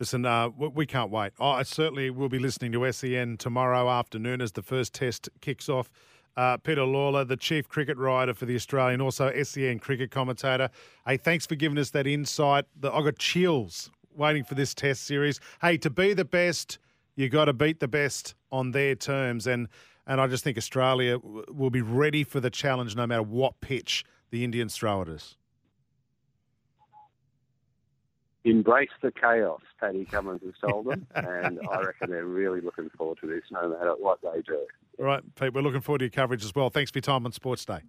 Speaker 4: Listen, uh, we can't wait. I certainly will be listening to SEN tomorrow afternoon as the first test kicks off. Uh, Peter Lalor, the chief cricket writer for the Australian, also SEN cricket commentator. Hey, thanks for giving us that insight. The, I got chills waiting for this test series. Hey, to be the best, you got to beat the best on their terms, and and I just think Australia will be ready for the challenge no matter what pitch the Indians throw at us
Speaker 11: embrace the chaos, Paddy Cummins has told them, and I reckon they're really looking forward to this, no matter what they do.
Speaker 4: All right, Pete, we're looking forward to your coverage as well. Thanks for your time on Sports Day.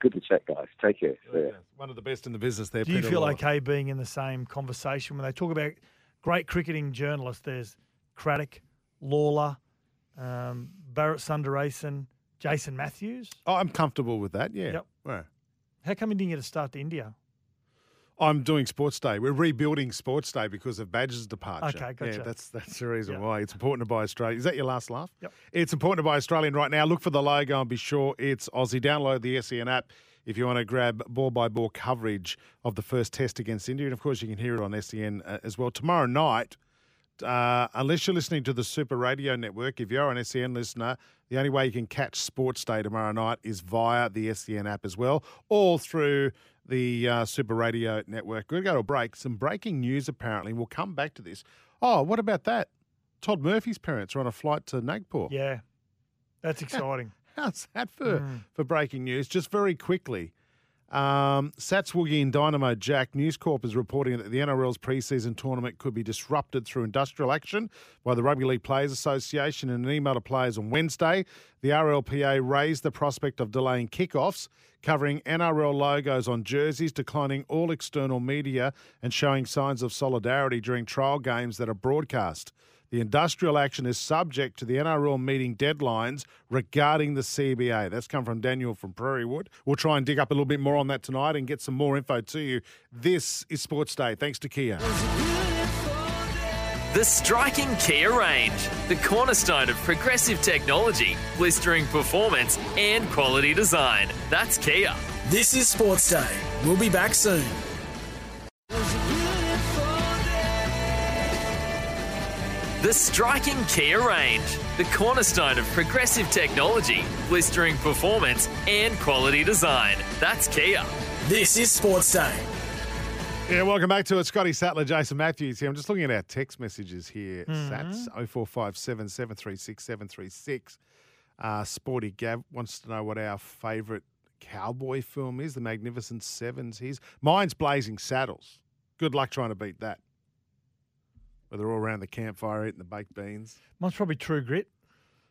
Speaker 11: Good to chat, guys. Take care.
Speaker 4: Yeah. One of the best in the business there.
Speaker 3: Do
Speaker 4: Peter
Speaker 3: you feel
Speaker 4: Lalor.
Speaker 3: okay being in the same conversation when they talk about great cricketing journalists? There's Craddock, Lalor, um, Bharat Sundaresan, Jason Matthews.
Speaker 4: Oh, I'm comfortable with that. Yeah.
Speaker 3: Yep.
Speaker 4: Right.
Speaker 3: How come you didn't get a start to India?
Speaker 4: I'm doing Sports Day. We're rebuilding Sports Day because of Badger's departure.
Speaker 3: Okay, gotcha.
Speaker 4: Yeah, that's that's the reason
Speaker 3: Yep.
Speaker 4: why. It's important to buy Australian. Is that your last laugh?
Speaker 3: Yep.
Speaker 4: It's important to buy Australian right now. Look for the logo and be sure it's Aussie. Download the SEN app if you want to grab ball by ball coverage of the first test against India. And of course, you can hear it on SEN uh, as well. Tomorrow night, uh, unless you're listening to the Super Radio Network, if you're an SEN listener, the only way you can catch Sports Day tomorrow night is via the SEN app as well, all through the uh, Super Radio Network. We're going to go to a break. Some breaking news, apparently. We'll come back to this. Oh, what about that? Todd Murphy's parents are on a flight to Nagpur.
Speaker 3: Yeah, that's exciting.
Speaker 4: How's that for,
Speaker 3: Mm.
Speaker 4: for breaking news? Just very quickly. Um, and Dynamo Jack. News Corp is reporting that the NRL's preseason tournament could be disrupted through industrial action by the Rugby League Players Association. In an email to players on Wednesday, the RLPA raised the prospect of delaying kickoffs, covering NRL logos on jerseys, declining all external media, and showing signs of solidarity during trial games that are broadcast. The industrial action is subject to the NRL meeting deadlines regarding the CBA. That's come from Daniel from Prairie Wood. We'll try and dig up a little bit more on that tonight and get some more info to you. This is Sports Day. Thanks to Kia.
Speaker 2: The striking Kia range, the cornerstone of progressive technology, blistering performance, and quality design. That's Kia.
Speaker 5: This is Sports Day. We'll be back soon.
Speaker 2: The striking Kia range, the cornerstone of progressive technology, blistering performance, and quality design. That's Kia.
Speaker 5: This is Sports Day.
Speaker 4: Yeah, welcome back to it. Scotty Sattler, Jason Matthews here. I'm just looking at our text messages here.
Speaker 3: Mhm.
Speaker 4: Sats 0457 736 736. Uh, Sporty Gav wants to know what our favourite cowboy film is, The Magnificent Sevens. His mine's Blazing Saddles. Good luck trying to beat that. Where they're all around the campfire eating the baked beans.
Speaker 3: Mine's probably True Grit.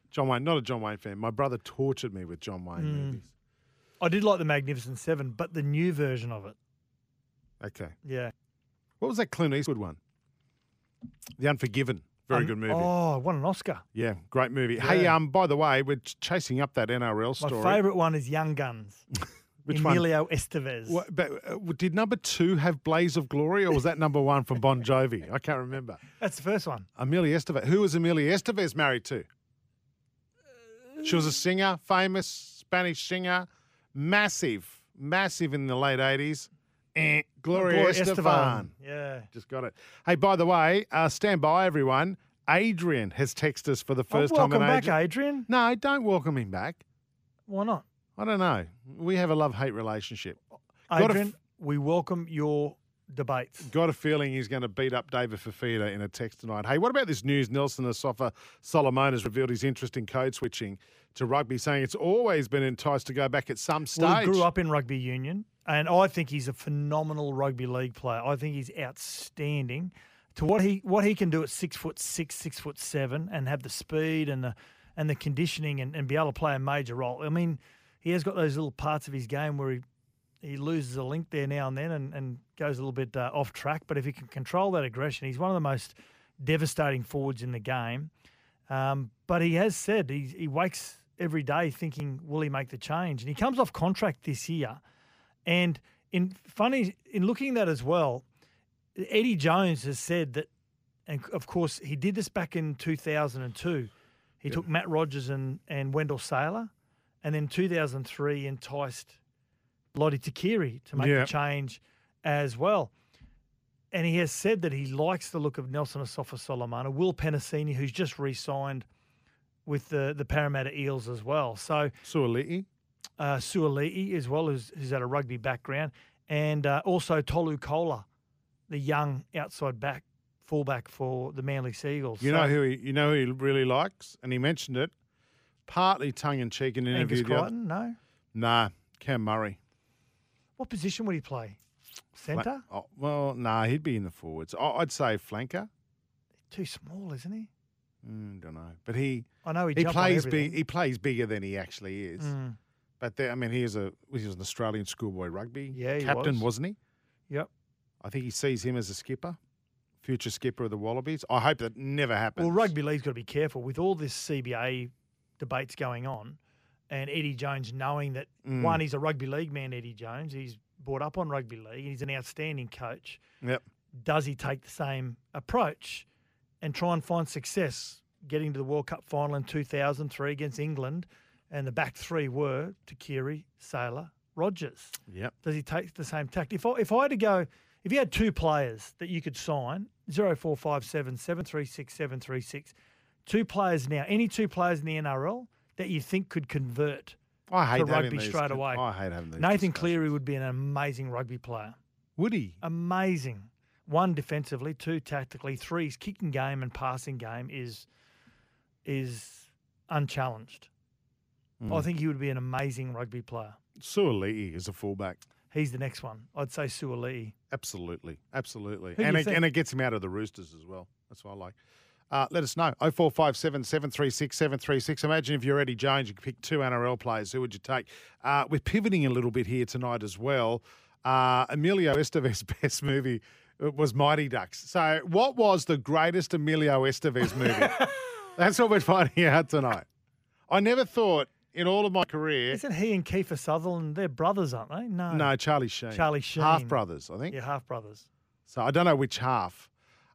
Speaker 4: John Wayne, not a John Wayne fan. My brother tortured me with John Wayne
Speaker 3: Mm.
Speaker 4: movies.
Speaker 3: I did like the Magnificent Seven, but the new version of it.
Speaker 4: Okay.
Speaker 3: Yeah.
Speaker 4: What was that Clint Eastwood one? The Unforgiven. Very
Speaker 3: Um,
Speaker 4: good movie.
Speaker 3: Oh, won an Oscar.
Speaker 4: Yeah, great movie. Hey, um, by the way, we're chasing up that NRL story.
Speaker 3: My favourite one is Young Guns.
Speaker 4: Which one?
Speaker 3: Emilio Estevez.
Speaker 4: What, but uh, did number two have Blaze of Glory, or was that number one from Bon Jovi? I can't remember.
Speaker 3: That's the first one.
Speaker 4: Amelia Estevez. Who was Amelia Estevez married to? She was a singer, famous Spanish singer, massive, massive in the late eighties. Eh, Gloria,
Speaker 3: Gloria
Speaker 4: Estefan.
Speaker 3: Estefan. Yeah.
Speaker 4: Just got it. Hey, by the way, uh, stand by, everyone. Adrian has texted us for the
Speaker 3: Oh,
Speaker 4: first time.
Speaker 3: welcome back. Adrian.
Speaker 4: No, don't welcome him back.
Speaker 3: Why not?
Speaker 4: I don't know. We have a love hate relationship.
Speaker 3: Adrian,
Speaker 4: f-
Speaker 3: we welcome your debates.
Speaker 4: Got a feeling he's going to beat up David Fifita in a text tonight. Hey, what about this news? Nelson Asofa Solomon has revealed his interest in code switching to rugby, saying it's always been enticed to go back at some stage.
Speaker 3: Well, he grew up in rugby union, and I think he's a phenomenal rugby league player. I think he's outstanding. To what he what he can do at six foot six, six foot seven, and have the speed and the and the conditioning and, and be able to play a major role. I mean, he has got those little parts of his game where he he loses a link there now and then and, and goes a little bit uh, off track. But if he can control that aggression, he's one of the most devastating forwards in the game. Um, but he has said he, he wakes every day thinking, will he make the change? And he comes off contract this year. And in funny, in looking at that as well, Eddie Jones has said that, and of course, he did this back in 2002. He took Matt Rogers and, and Wendell Sailor. And then 2003 enticed Lottie Tuqiri to make
Speaker 4: Yeah.
Speaker 3: the change as well. And he has said that he likes the look of Nelson Asofa Solomona, Will Penisini, who's just re-signed with the, the Parramatta Eels as well. So
Speaker 4: Suaalii.
Speaker 3: uh, Suaalii as well, who's, who's had a rugby background, and uh, also Tolu Koula, the young outside back, fullback for the Manly Seagulls.
Speaker 4: You
Speaker 3: So-
Speaker 4: know who he, you know who he really likes, and he mentioned it, partly tongue in cheek in an
Speaker 3: Angus
Speaker 4: interview. other-
Speaker 3: Crichton? No.
Speaker 4: Nah, Cam Murray.
Speaker 3: What position would he play? Centre?
Speaker 4: oh, well, nah, he'd be in the forwards. I- I'd say flanker.
Speaker 3: Too small, isn't he?
Speaker 4: Mm, don't know, but he.
Speaker 3: I know he
Speaker 4: he plays big. He plays bigger than he actually is.
Speaker 3: Mm.
Speaker 4: But there, I mean, he is a he was an Australian schoolboy rugby
Speaker 3: Yeah,
Speaker 4: captain,
Speaker 3: was.
Speaker 4: wasn't he?
Speaker 3: Yep.
Speaker 4: I think he sees him as a skipper, future skipper of the Wallabies. I hope that never happens.
Speaker 3: Well, rugby league's got to be careful with all this CBA debates going on, and Eddie Jones knowing that
Speaker 4: Mm.
Speaker 3: one, he's a rugby league man. Eddie Jones, he's brought up on rugby league. He's an outstanding coach.
Speaker 4: Yep.
Speaker 3: Does he take the same approach and try and find success getting to the World Cup final in 2003 against England? And the back three were Tuqiri, Sailor, Rogers.
Speaker 4: Yep.
Speaker 3: Does he take the same tact? If I, if I had to go, if you had two players that you could sign, 0457 736 736, two players now, any two players in the NRL that you think could convert
Speaker 4: I hate
Speaker 3: to rugby
Speaker 4: these
Speaker 3: straight away?
Speaker 4: I hate having these
Speaker 3: Nathan Cleary would be an amazing rugby player.
Speaker 4: Would he?
Speaker 3: Amazing. One defensively, two tactically, three his kicking game and passing game is is unchallenged. I
Speaker 4: Mm.
Speaker 3: think he would be an amazing rugby player.
Speaker 4: Suaalii is a fullback.
Speaker 3: He's the next one. I'd say Suaalii.
Speaker 4: Absolutely, absolutely,
Speaker 3: Who
Speaker 4: and it,
Speaker 3: think?
Speaker 4: and it gets him out of the Roosters as well. That's what I like. Uh, let us know. 0457 736 736. Imagine if you're Eddie Jones, you could pick two NRL players. Who would you take? Uh, we're pivoting a little bit here tonight as well. Uh, Emilio Estevez's best movie uh, was Mighty Ducks. So, what was the greatest Emilio Estevez movie? That's what we're finding out tonight. I never thought in all of my career.
Speaker 3: Isn't he and Kiefer Sutherland? They're brothers, aren't they? No.
Speaker 4: No, Charlie Sheen.
Speaker 3: Charlie Sheen.
Speaker 4: Half brothers, I think.
Speaker 3: Yeah, half brothers.
Speaker 4: So I don't know which half.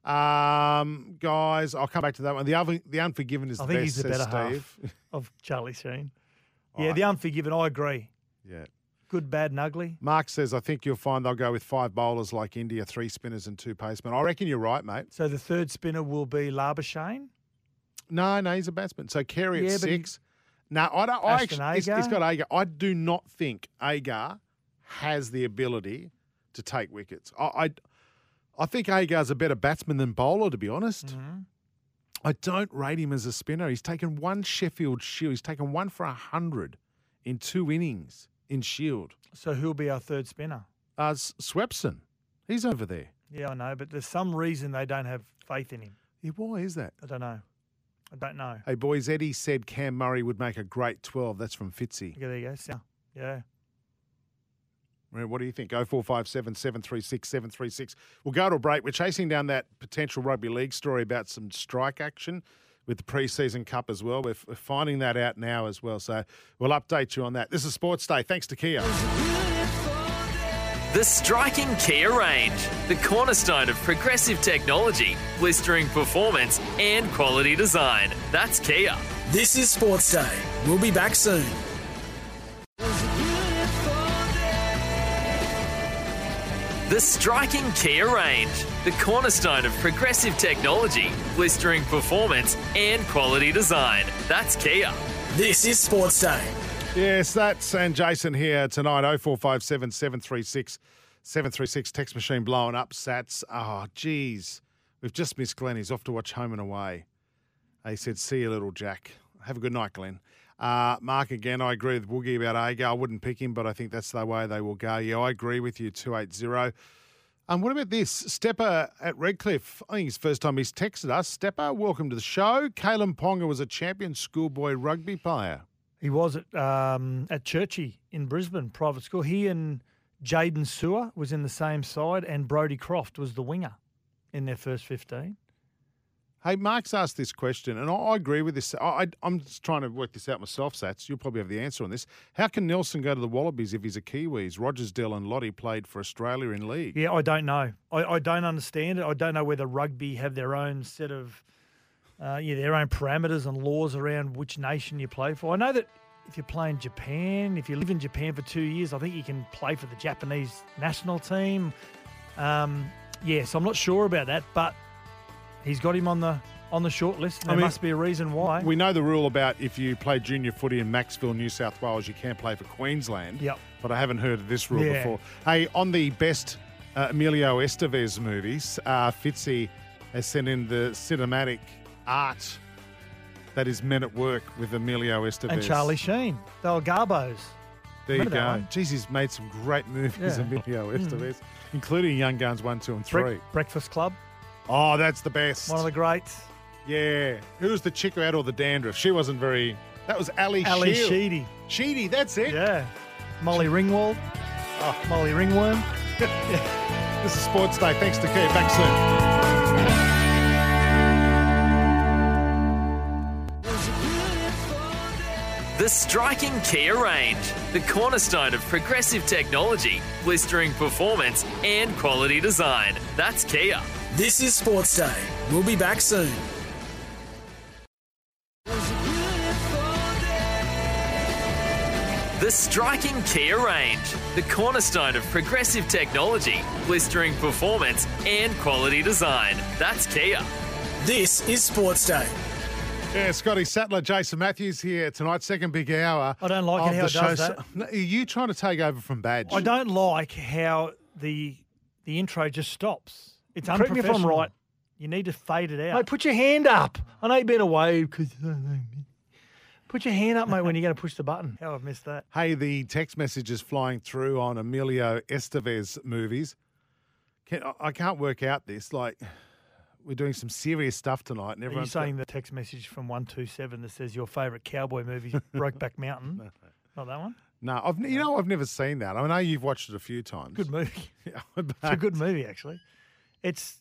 Speaker 4: Um, guys, I'll come back to that one. The other, the Unforgiven is
Speaker 3: I
Speaker 4: the
Speaker 3: think
Speaker 4: best.
Speaker 3: he's the better
Speaker 4: Steve.
Speaker 3: half of Charlie Sheen. Yeah,
Speaker 4: right.
Speaker 3: the Unforgiven, I agree.
Speaker 4: Yeah.
Speaker 3: Good, bad, and ugly.
Speaker 4: Mark says, I think you'll find they'll go with five bowlers like India, three spinners and two pacemen. I reckon you're right, mate.
Speaker 3: So the third spinner will be Labuschagne.
Speaker 4: No, no, he's a batsman. So Carey at
Speaker 3: Yeah, he-
Speaker 4: six. No, I don't. I
Speaker 3: Ashton
Speaker 4: actually, he's- he's got Agar. I do not think Agar has the ability to take wickets. I, I, I think Agar's a better batsman than bowler, to be honest.
Speaker 3: Mm-hmm.
Speaker 4: I don't rate him as a spinner. He's taken one Sheffield Shield. He's taken one for a hundred in two innings in Shield.
Speaker 3: So who'll be our third spinner?
Speaker 4: Uh, Swepson, he's over there.
Speaker 3: Yeah, I know, but there's some reason they don't have faith in him.
Speaker 4: Yeah, why is that?
Speaker 3: I don't know. I don't know.
Speaker 4: Hey boys, Eddie said Cam Murray would make a great twelve. That's from Fitzy.
Speaker 3: Yeah, there you go. So- Yeah.
Speaker 4: Right, What do you think? 0457 736 736. We'll go to a break. We're chasing down that potential rugby league story about some strike action with the preseason cup as well. We're, f- we're finding that out now as well. So we'll update you on that. This is Sports Day. Thanks to Kia.
Speaker 2: The striking Kia range, the cornerstone of progressive technology, blistering performance, and quality design. That's Kia.
Speaker 5: This is Sports Day. We'll be back soon.
Speaker 2: The striking Kia range, the cornerstone of progressive technology, blistering performance, and quality design. That's Kia.
Speaker 5: This is Sports Day.
Speaker 4: Yes, that's and Jason here tonight. 0457 736 736. Text machine blowing up. Sats. Oh, geez. We've just missed Glenn. He's off to watch Home and Away. He said, See you, little Jack. Have a good night, Glenn. Uh, Mark, again, I agree with Woogie about Agar. I wouldn't pick him, but I think that's the way they will go. Yeah, I agree with you, 280. Um, what about this? Stepper at Redcliffe. I think it's the first time he's texted us. Stepper, welcome to the show. Kalyn Ponga was a champion schoolboy rugby player.
Speaker 3: He was at um, at Churchie in Brisbane, private school. He and Jaden Sewer was in the same side, and Brodie Croft was the winger in their first 15.
Speaker 4: Hey, Mark's asked this question, and I, I agree with this. I, am just trying to work this out myself, Sats. You'll probably have the answer on this. How can Nelson go to the Wallabies if he's a Kiwis? Rogersdale and Lottie played for Australia in league.
Speaker 3: Yeah, I don't know. I, I don't understand it. I don't know whether rugby have their own set of, uh, yeah, their own parameters and laws around which nation you play for. I know that if you play in Japan, if you live in Japan for two years, I think you can play for the Japanese national team. Um, yeah, so I'm not sure about that, but he's got him on the on the short list. There
Speaker 4: I mean,
Speaker 3: must be a reason why.
Speaker 4: We know the rule about if you play junior footy in Maxville, New South Wales, you can't play for Queensland.
Speaker 3: Yep.
Speaker 4: But I haven't heard of this rule
Speaker 3: Yeah.
Speaker 4: before. Hey, on the best uh, Emilio Estevez movies, uh, Fitzy has sent in the cinematic art that is Men at Work with Emilio Estevez.
Speaker 3: and Charlie Sheen. They were Garbos.
Speaker 4: There you
Speaker 3: Remember that
Speaker 4: go. Jeez, he's made some great movies,
Speaker 3: Yeah.
Speaker 4: Emilio
Speaker 3: Mm.
Speaker 4: Estevez, including Young Guns 1, 2, and 3.
Speaker 3: Brek- Breakfast Club.
Speaker 4: Oh, that's the best.
Speaker 3: One of the greats.
Speaker 4: Yeah. Who was the chick who had all the dandruff? She wasn't very. That was Ali
Speaker 3: Ali
Speaker 4: Shield.
Speaker 3: Sheedy.
Speaker 4: Sheedy, that's it.
Speaker 3: Yeah. Molly Ringwald.
Speaker 4: Oh.
Speaker 3: Molly Ringworm.
Speaker 4: This is Sports Day. Thanks to Kia. Back soon.
Speaker 2: The striking Kia range, the cornerstone of progressive technology, blistering performance, and quality design. That's Kia.
Speaker 5: This is Sports Day. We'll be back soon.
Speaker 2: The striking Kia range, the cornerstone of progressive technology, blistering performance, and quality design. That's Kia.
Speaker 5: This is Sports Day.
Speaker 4: Yeah, Scotty Sattler, Jason Matthews here tonight, second big hour.
Speaker 3: I don't like
Speaker 4: of
Speaker 3: it how
Speaker 4: the
Speaker 3: it does
Speaker 4: show.
Speaker 3: that.
Speaker 4: Are you trying to take over from Badge?
Speaker 3: I don't like how the the intro just stops. It's
Speaker 12: Correct me if I'm
Speaker 3: unprofessional.
Speaker 12: right.
Speaker 3: You need to fade it out.
Speaker 12: Mate, put your hand up. I know you've been away because.
Speaker 3: Put your hand up, mate, when you're going to push the button. How I've missed that.
Speaker 4: Hey, the text messages flying through on Emilio Estevez movies. Can, I- I can't work out this. Like, we're doing some serious stuff tonight, and
Speaker 3: Are you
Speaker 4: everyone's
Speaker 3: saying the text message from 127 that says your favourite cowboy movie, Brokeback Mountain? Not that one?
Speaker 4: No, I've you know I've never seen that. I know you've watched it a few times.
Speaker 3: Good movie.
Speaker 4: Yeah,
Speaker 3: It's a good movie, actually. It's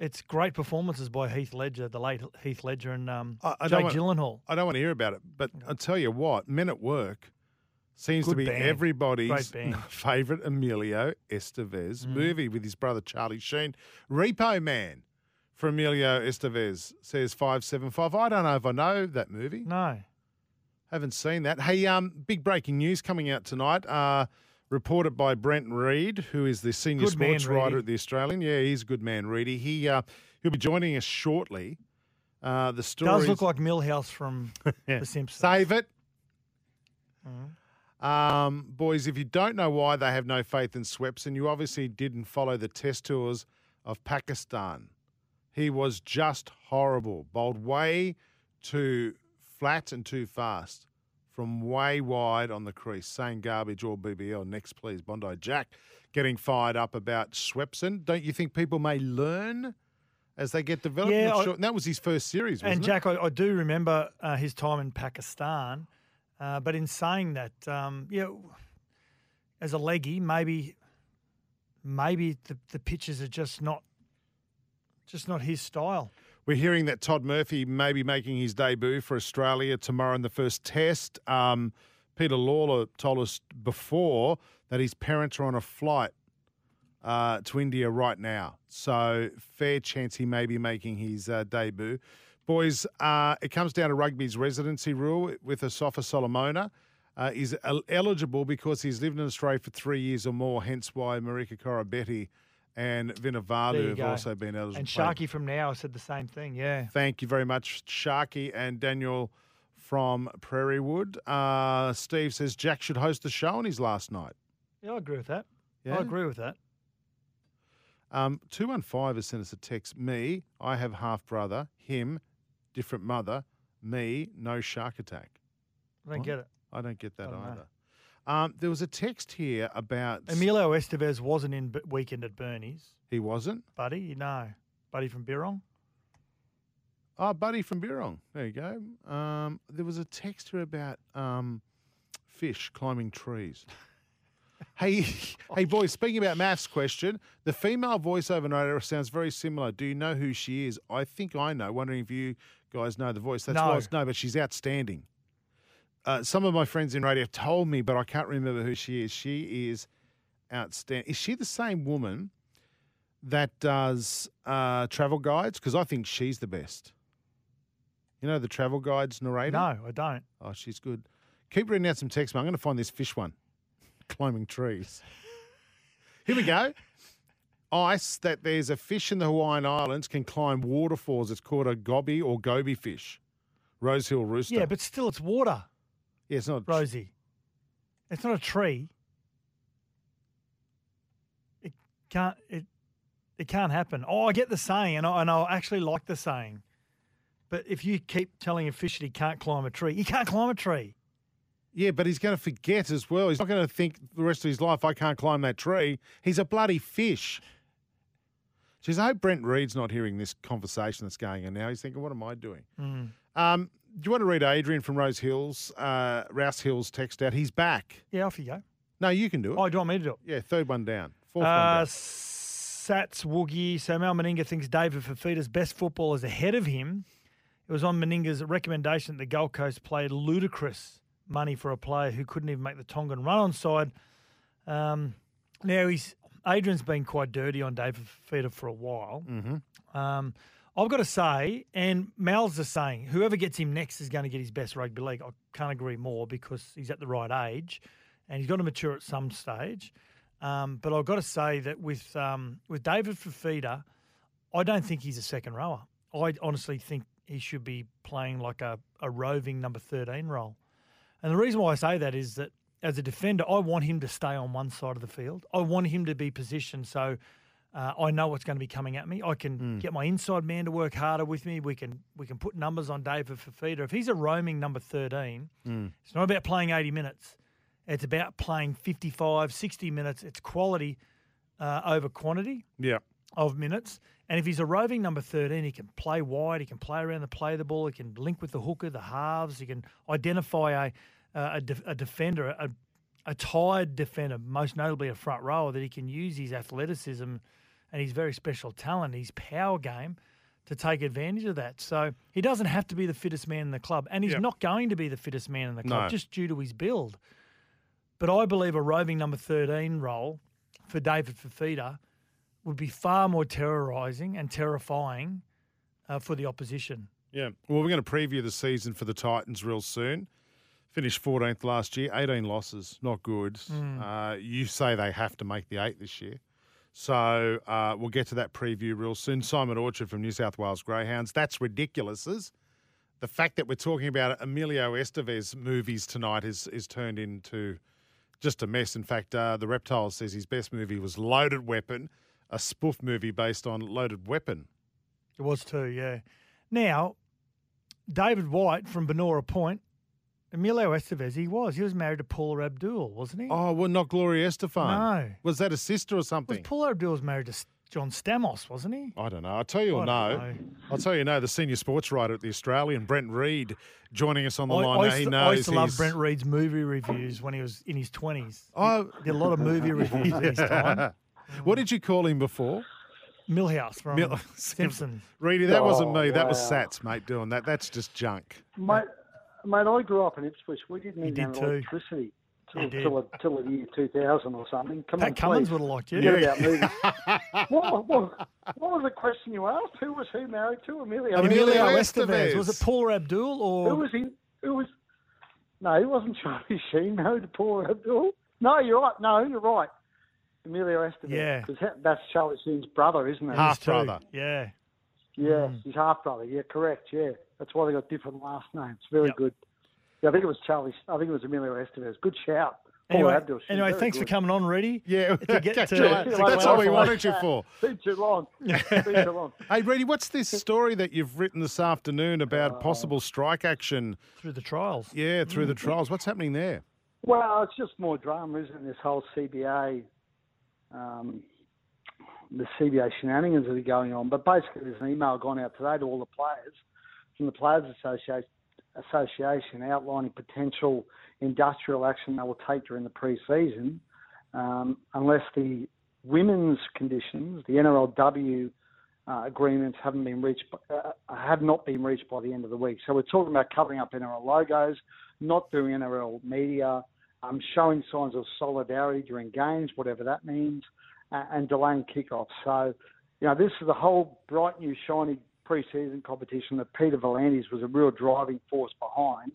Speaker 3: it's great performances by Heath Ledger, the late Heath Ledger, and um,
Speaker 4: I, I
Speaker 3: Jake
Speaker 4: want,
Speaker 3: Gyllenhaal.
Speaker 4: I don't want to hear about it, but I'll tell you what, Men at Work seems to be
Speaker 3: band.
Speaker 4: everybody's favourite Emilio Estevez
Speaker 3: Mm.
Speaker 4: movie with his brother Charlie Sheen. Repo Man. for Emilio Estevez, says 575. I don't know if I know that movie.
Speaker 3: No.
Speaker 4: Haven't seen that. Hey, um, big breaking news coming out tonight. Uh, reported by Brent Reed, who is the senior
Speaker 3: Good man,
Speaker 4: sports writer at the Australian. Yeah, he's a good man, Reedy. He uh, he'll be joining us shortly. Uh, the story
Speaker 3: Does look like Milhouse from
Speaker 4: Yeah.
Speaker 3: The Simpsons.
Speaker 4: Save it.
Speaker 3: Mhm.
Speaker 4: Um, boys, if you don't know why they have no faith in Swepson, you obviously didn't follow the test tours of Pakistan. He was just horrible. Bowled way too flat and too fast from way wide on the crease. Saying garbage or BBL. Next, please. Bondi Jack getting fired up about Swepson. Don't you think people may learn as they get developed?
Speaker 3: Yeah, I-
Speaker 4: sure- that was his first series, wasn't it? And?
Speaker 3: Jack, I, I do remember uh, his time in Pakistan, uh, but in saying that, um, yeah, as a leggy, maybe, maybe the, the pitches are just not, just not his style.
Speaker 4: We're hearing that Todd Murphy may be making his debut for Australia tomorrow in the first test. Um, Peter Lalor told us before that his parents are on a flight uh, to India right now. So, fair chance he may be making his uh, debut. Boys, uh, it comes down to rugby's residency rule with Asofa Solomona. Uh, is el- eligible because he's lived in Australia for three years or more, hence why Marika Koroibete and
Speaker 3: Vunivalu
Speaker 4: have
Speaker 3: go.
Speaker 4: also been eligible.
Speaker 3: And. Sharky from now said the same thing. Yeah.
Speaker 4: Thank you very much, Sharky and Daniel from Prairie Wood. Uh, Steve says Jack should host the show on his last night.
Speaker 3: Yeah, I agree with that.
Speaker 4: Yeah?
Speaker 3: I agree with that.
Speaker 4: Um, 215 has sent us a text. Me, I have half brother. Him, different mother. Me, no shark attack.
Speaker 3: I don't
Speaker 4: What?
Speaker 3: get it.
Speaker 4: I don't get that
Speaker 3: don't know.
Speaker 4: Um, there was a text here about.
Speaker 3: Emilio Estevez wasn't in B- weekend at Bernie's.
Speaker 4: He wasn't?
Speaker 3: Buddy, no. Buddy from Birrong.
Speaker 4: Oh, Buddy from Birrong. There you go. Um, there was a text here about um, fish climbing trees. hey, hey, boys. Speaking about MAFS, question: the female voiceover narrator sounds very similar. Do you know who she is? I think I know. Wondering if you guys know the voice. That's
Speaker 3: No.
Speaker 4: why it's no, but she's outstanding. Uh, some of my friends in radio told me, but I can't remember who she is. She is outstanding. Is she the same woman that does uh, travel guides? Because I think she's the best. You know the travel guides narrator?
Speaker 3: No, I don't.
Speaker 4: Oh, she's good. Keep reading out some text, man. I'm going to find this fish one. Climbing trees. Here we go. Ice that there's a fish in the Hawaiian Islands can climb waterfalls. It's called a goby or goby fish. Rosehill rooster.
Speaker 3: Yeah, but still, it's water,
Speaker 4: yeah, it's not.
Speaker 3: Rosie. It's not a tree. It can't. It it can't happen. Oh, I get the saying, and I, and I actually like the saying. But if you keep telling a fish that he can't climb a tree, he can't climb a tree.
Speaker 4: Yeah, but he's going to forget as well. He's not going to think the rest of his life, I can't climb that tree. He's a bloody fish. Jeez, I hope Brent Reed's not hearing this conversation that's going on now. He's thinking, what am I doing?
Speaker 3: Mm.
Speaker 4: Um, do you want to read Adrian from Rose Hills, uh, Rouse Hills text out? He's back.
Speaker 3: Yeah, off you go.
Speaker 4: No, you can do it.
Speaker 3: Oh, do you want me to do it?
Speaker 4: Yeah, third one down. Fourth
Speaker 3: Uh,
Speaker 4: one down.
Speaker 3: Sats Woogie. So Mal Meninga thinks David Fifita's best football is ahead of him. It was on Meninga's recommendation that the Gold Coast played ludicrous money for a player who couldn't even make the Tongan run on side. Um, now he's Adrian's been quite dirty on David Fifita for a while.
Speaker 4: Mm-hmm.
Speaker 3: Um, I've got to say, and Mal's the saying, whoever gets him next is going to get his best rugby league. I can't agree more because he's at the right age and he's got to mature at some stage. Um, but I've got to say that with um, with David Fifita, I don't think he's a second rower. I honestly think he should be playing like a, a roving number 13 role. And the reason why I say that is that as a defender, I want him to stay on one side of the field. I want him to be positioned so uh, I know what's going to be coming at me. I can get my inside man to work harder with me. We can we can put numbers on David Fifita. If he's a roaming number 13,
Speaker 4: Mm.
Speaker 3: it's not about playing 80 minutes. It's about playing 55, 60 minutes. It's quality uh, over quantity
Speaker 4: Yeah.
Speaker 3: of minutes. And if he's a roving number 13, he can play wide, he can play around the play of the ball, he can link with the hooker, the halves, he can identify a, a, a defender, a, a tired defender, most notably a front rower, that he can use his athleticism and his very special talent, his power game to take advantage of that. So he doesn't have to be the fittest man in the club, and he's
Speaker 4: Yep.
Speaker 3: not going to be the fittest man in the club
Speaker 4: No.
Speaker 3: just due to his build. But I believe a roving number 13 role for David Fifita would be far more terrorising and terrifying uh, for the opposition.
Speaker 4: Yeah. Well, we're going to preview the season for the Titans real soon. Finished 14th last year, 18 losses, not good.
Speaker 3: Mm.
Speaker 4: Uh, you say they have to make the eight this year. So uh, we'll get to that preview real soon. Simon Orchard from New South Wales Greyhounds. That's ridiculous. Is the fact that we're talking about Emilio Estevez movies tonight is is turned into just a mess. In fact, uh, the Reptile says his best movie was Loaded Weapon, a spoof movie based on Loaded Weapon.
Speaker 3: It was too, yeah. Now, David White from Banora Point, Emilio Estevez, he was. He was married to Paula Abdul, wasn't he?
Speaker 4: Oh, well, not Gloria Estefan.
Speaker 3: No.
Speaker 4: Was that a sister or something?
Speaker 3: Was
Speaker 4: something?
Speaker 3: Paula Abdul was married to John Stamos, wasn't he?
Speaker 4: I don't know. I'll tell you
Speaker 3: I
Speaker 4: or no.
Speaker 3: know.
Speaker 4: I'll tell you no. The senior sports writer at the Australian, Brent Reed, joining us on the
Speaker 3: I,
Speaker 4: line
Speaker 3: I
Speaker 4: now.
Speaker 3: used
Speaker 4: He knows
Speaker 3: I used to love Brent Reed's movie reviews when he was in his 20s.
Speaker 4: Oh.
Speaker 3: He did a lot of movie reviews at his time.
Speaker 4: what did you call him before?
Speaker 3: Milhouse from
Speaker 4: Mil-
Speaker 3: Simpsons.
Speaker 4: Reedy, that wasn't
Speaker 13: Oh,
Speaker 4: me. That was.
Speaker 13: Oh,
Speaker 4: Sats, mate, doing that. That's just junk.
Speaker 13: Mate, mate, I grew up in Ipswich. We didn't
Speaker 3: You
Speaker 13: even
Speaker 3: did
Speaker 13: have
Speaker 3: too.
Speaker 13: electricity
Speaker 3: You
Speaker 13: till, till, till the year 2000 or something. Come
Speaker 3: Pat
Speaker 13: on,
Speaker 3: Cummins
Speaker 13: please.
Speaker 3: would have liked you.
Speaker 13: Forget about what, what, what was the question you asked? Who was who married to? Emilio.
Speaker 3: Emilio Estevez. Was it Paul Abdul or
Speaker 13: Who was he? Who was? No, he wasn't Charlie Sheen. Married to Paula Abdul. No, you're right. No, you're right. Emilio Estevez.
Speaker 3: Yeah.
Speaker 13: because that's Charlie Sheen's brother, isn't it?
Speaker 4: Half brother.
Speaker 3: Yeah.
Speaker 13: Yeah,
Speaker 3: Mm.
Speaker 13: his half brother. Yeah, correct. Yeah, that's why they got different last names. Very good. Yeah, I think it was Charlie. I think it was Emilio Estevez. Good shout. Paul
Speaker 3: Anyway,
Speaker 13: Abdul.
Speaker 3: anyway thanks
Speaker 13: good.
Speaker 3: for coming on, Reedy.
Speaker 4: Yeah,
Speaker 3: to get to,
Speaker 4: Yeah,
Speaker 3: to
Speaker 4: that's what we
Speaker 3: clarify.
Speaker 4: wanted you for.
Speaker 13: Been too long. Been too long.
Speaker 4: Hey, Reedy, what's this story that you've written this afternoon about possible strike action
Speaker 3: through the trials?
Speaker 4: Yeah, through
Speaker 3: Mm.
Speaker 4: the trials. What's happening there?
Speaker 13: Well, it's just more drama, isn't it? This whole CBA, um, the CBA shenanigans that are going on. But basically, there's an email gone out today to all the players from the Players Association, outlining potential industrial action they will take during the pre-season um, unless the women's conditions, the NRLW uh, agreements haven't been reached, uh, have not been reached by the end of the week. So we're talking about covering up NRL logos, not doing NRL media, um, showing signs of solidarity during games, whatever that means, uh, and delaying kickoffs. So, you know, this is the whole bright new shiny pre-season competition that Peter V'landys was a real driving force behind.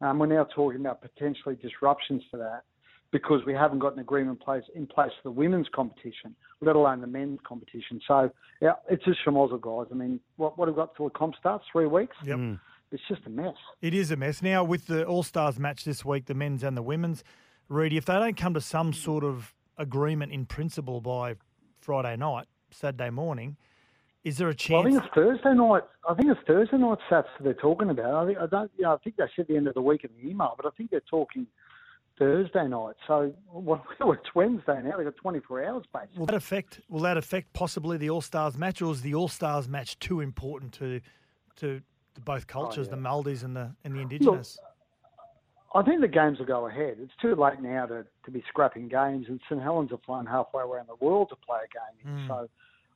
Speaker 13: Um, we're now talking about potentially disruptions to that because we haven't got an agreement place in place for the women's competition, let alone the men's competition. So yeah, it's just schmozzle, guys. I mean, what what have we got till the comp starts? Three weeks.
Speaker 3: Yep.
Speaker 13: It's just a mess.
Speaker 3: It is a mess. Now, with the All Stars match this week, the men's and the women's, Reedy, if they don't come to some sort of agreement in principle by Friday night, Saturday morning, is there a
Speaker 13: Well, I think it's Thursday night. I think it's Thursday night Sats that they're talking about. I think I don't. You know, I think they said the end of the week in the email, but I think they're talking Thursday night. So well, it's Wednesday now. They've got 24 hours basically.
Speaker 3: Will that affect? Will that affect possibly the All Stars match, or is the All Stars match too important to to, to both cultures, the Maldives and the and the Indigenous?
Speaker 13: I think the games will go ahead. It's too late now to, to be scrapping games, and St Helens are flown halfway around the world to play a game.
Speaker 3: Mm.
Speaker 13: So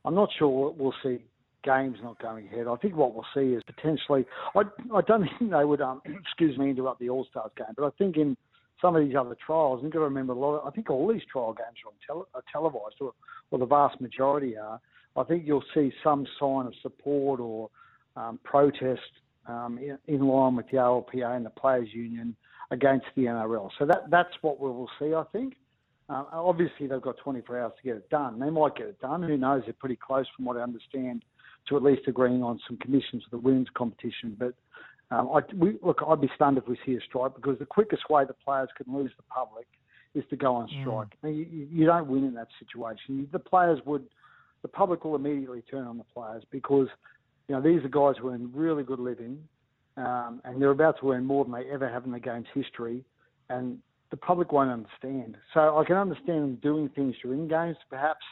Speaker 13: I'm not sure we'll see games not going ahead. I think what we'll see is potentially. I, I don't think they would, um, excuse me, interrupt the All Stars game, but I think in some of these other trials, and you've got to remember a lot. Of, I think all these trial games are, on tele, are televised, or, or the vast majority are. I think you'll see some sign of support or um, protest um, in, in line with the RLPA and the Players Union against the NRL. So that that's what we will see, I think. Uh, obviously, they've got 24 hours to get it done. They might get it done. Who knows? They're pretty close, from what I understand, to at least agreeing on some conditions for the women's competition. But um, I, we, look, I'd be stunned if we see a strike because the quickest way the players can lose the public is to go on strike. Now, you, you you don't win in that situation. The players would, the public will immediately turn on the players because, you know, these are guys who earn really good living, um, and they're about to earn more than they ever have in the game's history, and the public won't understand. So I can understand them doing things during games, to perhaps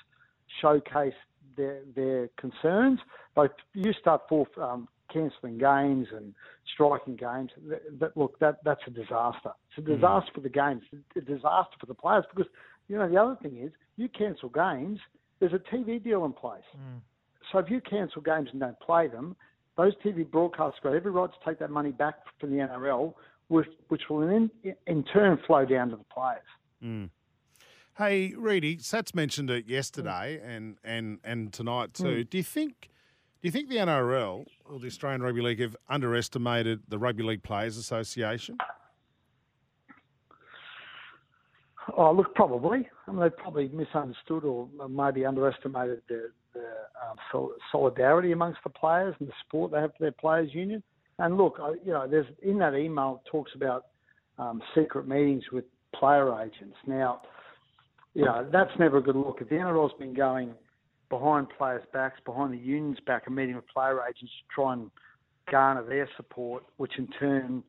Speaker 13: showcase their their concerns. But you start forth um, cancelling games and striking games. That, that, look, that that's a disaster. It's a disaster for the games. It's a disaster for the players because you know the other thing is you cancel games. There's a TV deal in place. So if you cancel games and don't play them, those TV broadcasters got every right to take that money back from the NRL, which, which will in, in turn flow down to the players.
Speaker 4: Mm. Hey, Reedy, Sats mentioned it yesterday and, and, and tonight too.
Speaker 13: Mm.
Speaker 4: Do you think Do you think the NRL or the Australian Rugby League have underestimated the Rugby League Players Association?
Speaker 13: Oh, look, probably. I mean, they've probably misunderstood or maybe underestimated the, the um, solidarity amongst the players and the support they have for their players' union. And look, I, you know, there's in that email it talks about um, secret meetings with player agents. Now, you know, that's never a good look. If the NRL's been going behind players' backs, behind the union's back, and meeting with player agents to try and garner their support, which in turn,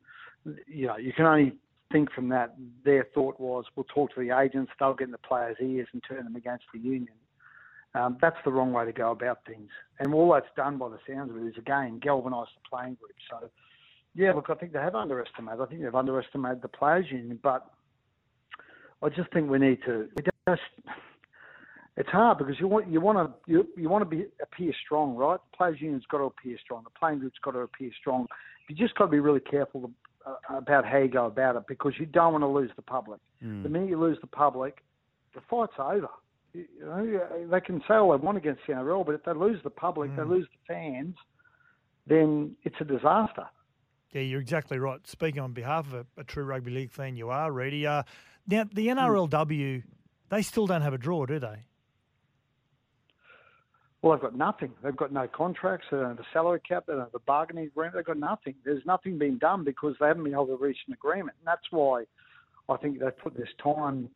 Speaker 13: you know, you can only think from that their thought was we'll talk to the agents, they'll get in the players' ears and turn them against the union. Um, that's the wrong way to go about things. And all that's done by the sounds of it is, again, galvanise the playing group. So, yeah, look, I think they have underestimated. I think they've underestimated the players' union, but I just think we need to. We just, it's hard because you want you want to you, you want to be appear strong, right? The players' union's got to appear strong. The playing group's got to appear strong. You just got to be really careful uh, about how you go about it because you don't want to lose the public.
Speaker 4: Mm.
Speaker 13: The minute you lose the public, the fight's over. You know, they can say all they want against the NRL, but if they lose the public,
Speaker 3: Mm.
Speaker 13: they lose the fans, then it's a disaster.
Speaker 3: Yeah, you're exactly right. Speaking on behalf of a, a true rugby league fan, you are, Reedy. Uh, now, the NRLW, they still don't have a draw, do they?
Speaker 13: Well, they've got nothing. They've got no contracts. They don't have a salary cap. They don't have a bargaining agreement. They've got nothing. There's nothing being done because they haven't been able to reach an agreement. And that's why I think they've put this time,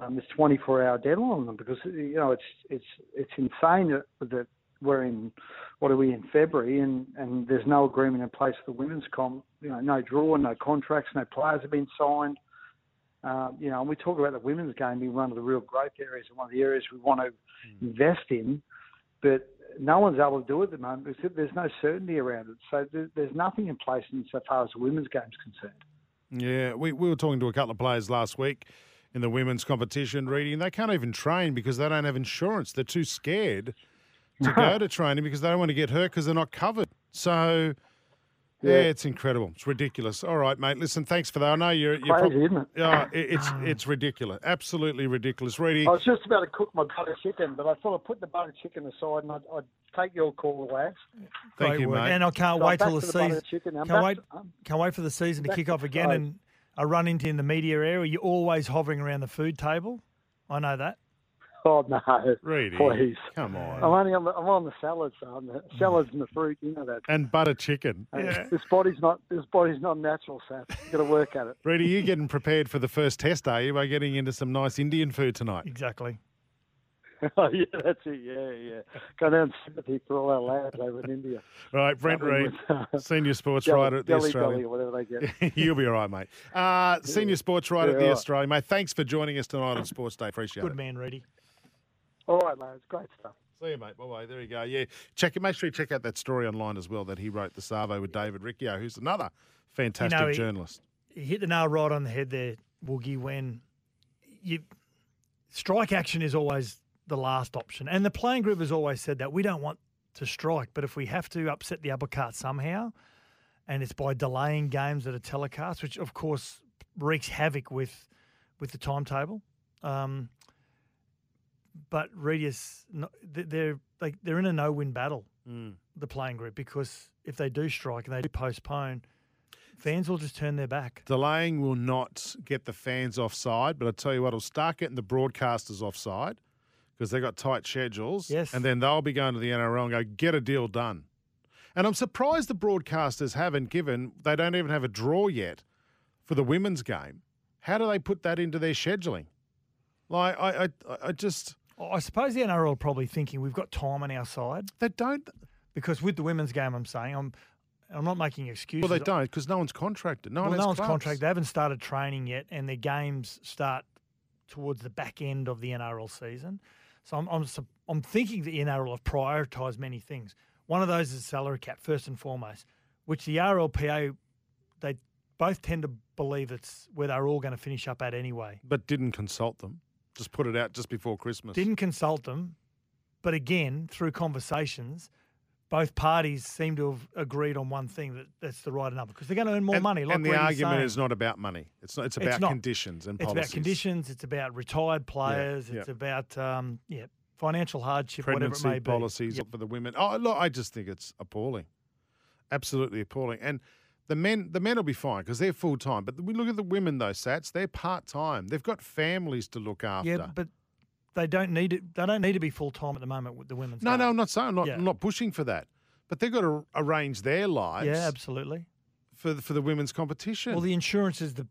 Speaker 13: um, this 24-hour deadline on them because you know it's it's it's insane that, that we're in what are we in February and and there's no agreement in place for the women's comp. You know, no draw, no contracts, no players have been signed. Um, you know, and we talk about the women's game being one of the real growth areas and one of the areas we want to invest in, but no one's able to do it at the moment because there's no certainty around it. So there, there's nothing in place insofar as the women's game is concerned.
Speaker 4: Yeah, we, we were talking to a couple of players last week in the women's competition, reading they can't even train because they don't have insurance. They're too scared to go to training because they don't want to get hurt because they're not covered. So, yeah,
Speaker 13: Yeah.
Speaker 4: it's incredible. It's ridiculous. All right, mate. Listen, thanks for that. I know you're, you're
Speaker 13: Crazy, isn't it?
Speaker 4: Yeah, it, it's it's ridiculous. Absolutely ridiculous. Reedy,
Speaker 13: I was just about to cook my butter chicken, but I thought I'd put the butter chicken aside and I'd, I'd take your call, lads.
Speaker 4: Thank
Speaker 3: Great
Speaker 4: you,
Speaker 3: work.
Speaker 4: mate.
Speaker 3: And I can't
Speaker 13: So
Speaker 3: wait
Speaker 13: back
Speaker 3: till the
Speaker 13: the
Speaker 3: season.
Speaker 13: chicken.
Speaker 3: Can't wait.
Speaker 13: to- I'm
Speaker 3: Can't wait for the season to kick off again
Speaker 13: Friday.
Speaker 3: and a run into in the media area. You're always hovering around the food table. I know that.
Speaker 13: Oh no,
Speaker 4: Reedy,
Speaker 13: please.
Speaker 4: come on.
Speaker 13: I'm only on the I'm on the salads, so I'm the salads and the fruit. You know that.
Speaker 4: and butter chicken.
Speaker 13: Uh, This body's not this body's not natural, Seth. You got to work at it.
Speaker 4: Reedy, you're getting prepared for the first test, are you, by getting into some nice Indian food tonight?
Speaker 3: Exactly.
Speaker 13: oh yeah, that's it. Yeah, yeah. Go down sympathy for all our lads over in India.
Speaker 4: Right, Brent Reed,
Speaker 13: with, uh,
Speaker 4: senior sports writer at the
Speaker 13: jelly
Speaker 4: Australian.
Speaker 13: belly or whatever they get.
Speaker 4: You'll be all right, mate. Uh, senior sports writer
Speaker 13: Yeah,
Speaker 4: at the
Speaker 13: all right.
Speaker 4: Australian, mate. Thanks for joining us tonight on Sports Day. Appreciate
Speaker 3: Good
Speaker 4: it.
Speaker 3: man, Reedy.
Speaker 13: All right, lads. Great stuff.
Speaker 4: See you, mate. Bye bye. There you go. Yeah, check it. Make sure you check out that story online as well that he wrote the Savo with David Riccio, who's another fantastic
Speaker 3: he-
Speaker 4: journalist.
Speaker 3: He hit the nail right on the head there, Woogie, when you strike action is always the last option. And the playing group has always said that we don't want to strike, but if we have to upset the apple cart somehow, and it's by delaying games that are telecast, which of course wreaks havoc with with the timetable. Um, but Redius, they're like they're in a no-win battle,
Speaker 4: Mm.
Speaker 3: the playing group, because if they do strike and they do postpone, fans will just turn their back.
Speaker 4: Delaying will not get the fans offside, but I tell you what, it'll start getting the broadcasters offside because they've got tight schedules.
Speaker 3: Yes.
Speaker 4: And then they'll be going to the NRL and go, get a deal done. And I'm surprised the broadcasters haven't given, they don't even have a draw yet for the women's game. How do they put that into their scheduling? Like, I, I, I just.
Speaker 3: I suppose the NRL are probably thinking we've got time on our side.
Speaker 4: They don't.
Speaker 3: Because with the women's game, I'm saying, I'm I'm not making excuses.
Speaker 4: Well, they don't because no one's contracted. No
Speaker 3: well,
Speaker 4: one
Speaker 3: no one's
Speaker 4: clubs.
Speaker 3: contracted. They haven't started training yet, and their games start towards the back end of the NRL season. So I'm I'm, I'm thinking the NRL have prioritised many things. One of those is salary cap first and foremost, which the RLPA they both tend to believe it's where they're all going to finish up at anyway.
Speaker 4: But didn't consult them. Just put it out just before Christmas.
Speaker 3: Didn't consult them, but again through conversations. Both parties seem to have agreed on one thing that that's the right number because they're going to earn more
Speaker 4: and,
Speaker 3: money. Like
Speaker 4: and the argument
Speaker 3: saying.
Speaker 4: is not about money. It's not. It's about
Speaker 3: not.
Speaker 4: conditions and
Speaker 3: it's
Speaker 4: policies.
Speaker 3: It's about conditions. It's about retired players.
Speaker 4: yeah.
Speaker 3: It's about um, yeah financial hardship, whatever it
Speaker 4: pregnancy
Speaker 3: may be.
Speaker 4: policies for the women. Oh, look, I just think it's appalling, absolutely appalling. And the men, the men will be fine because they're full time. But we look at the women though, Sats. They're part time. They've got families to look after.
Speaker 3: Yeah, but they don't need it. They don't need to be full time at the moment with the women's.
Speaker 4: no,
Speaker 3: game.
Speaker 4: no, I'm not saying I'm not,
Speaker 3: Yeah.
Speaker 4: I'm not pushing for that. But they've got to arrange their lives.
Speaker 3: Yeah, absolutely.
Speaker 4: For the, for the women's competition.
Speaker 3: Well, the insurance is the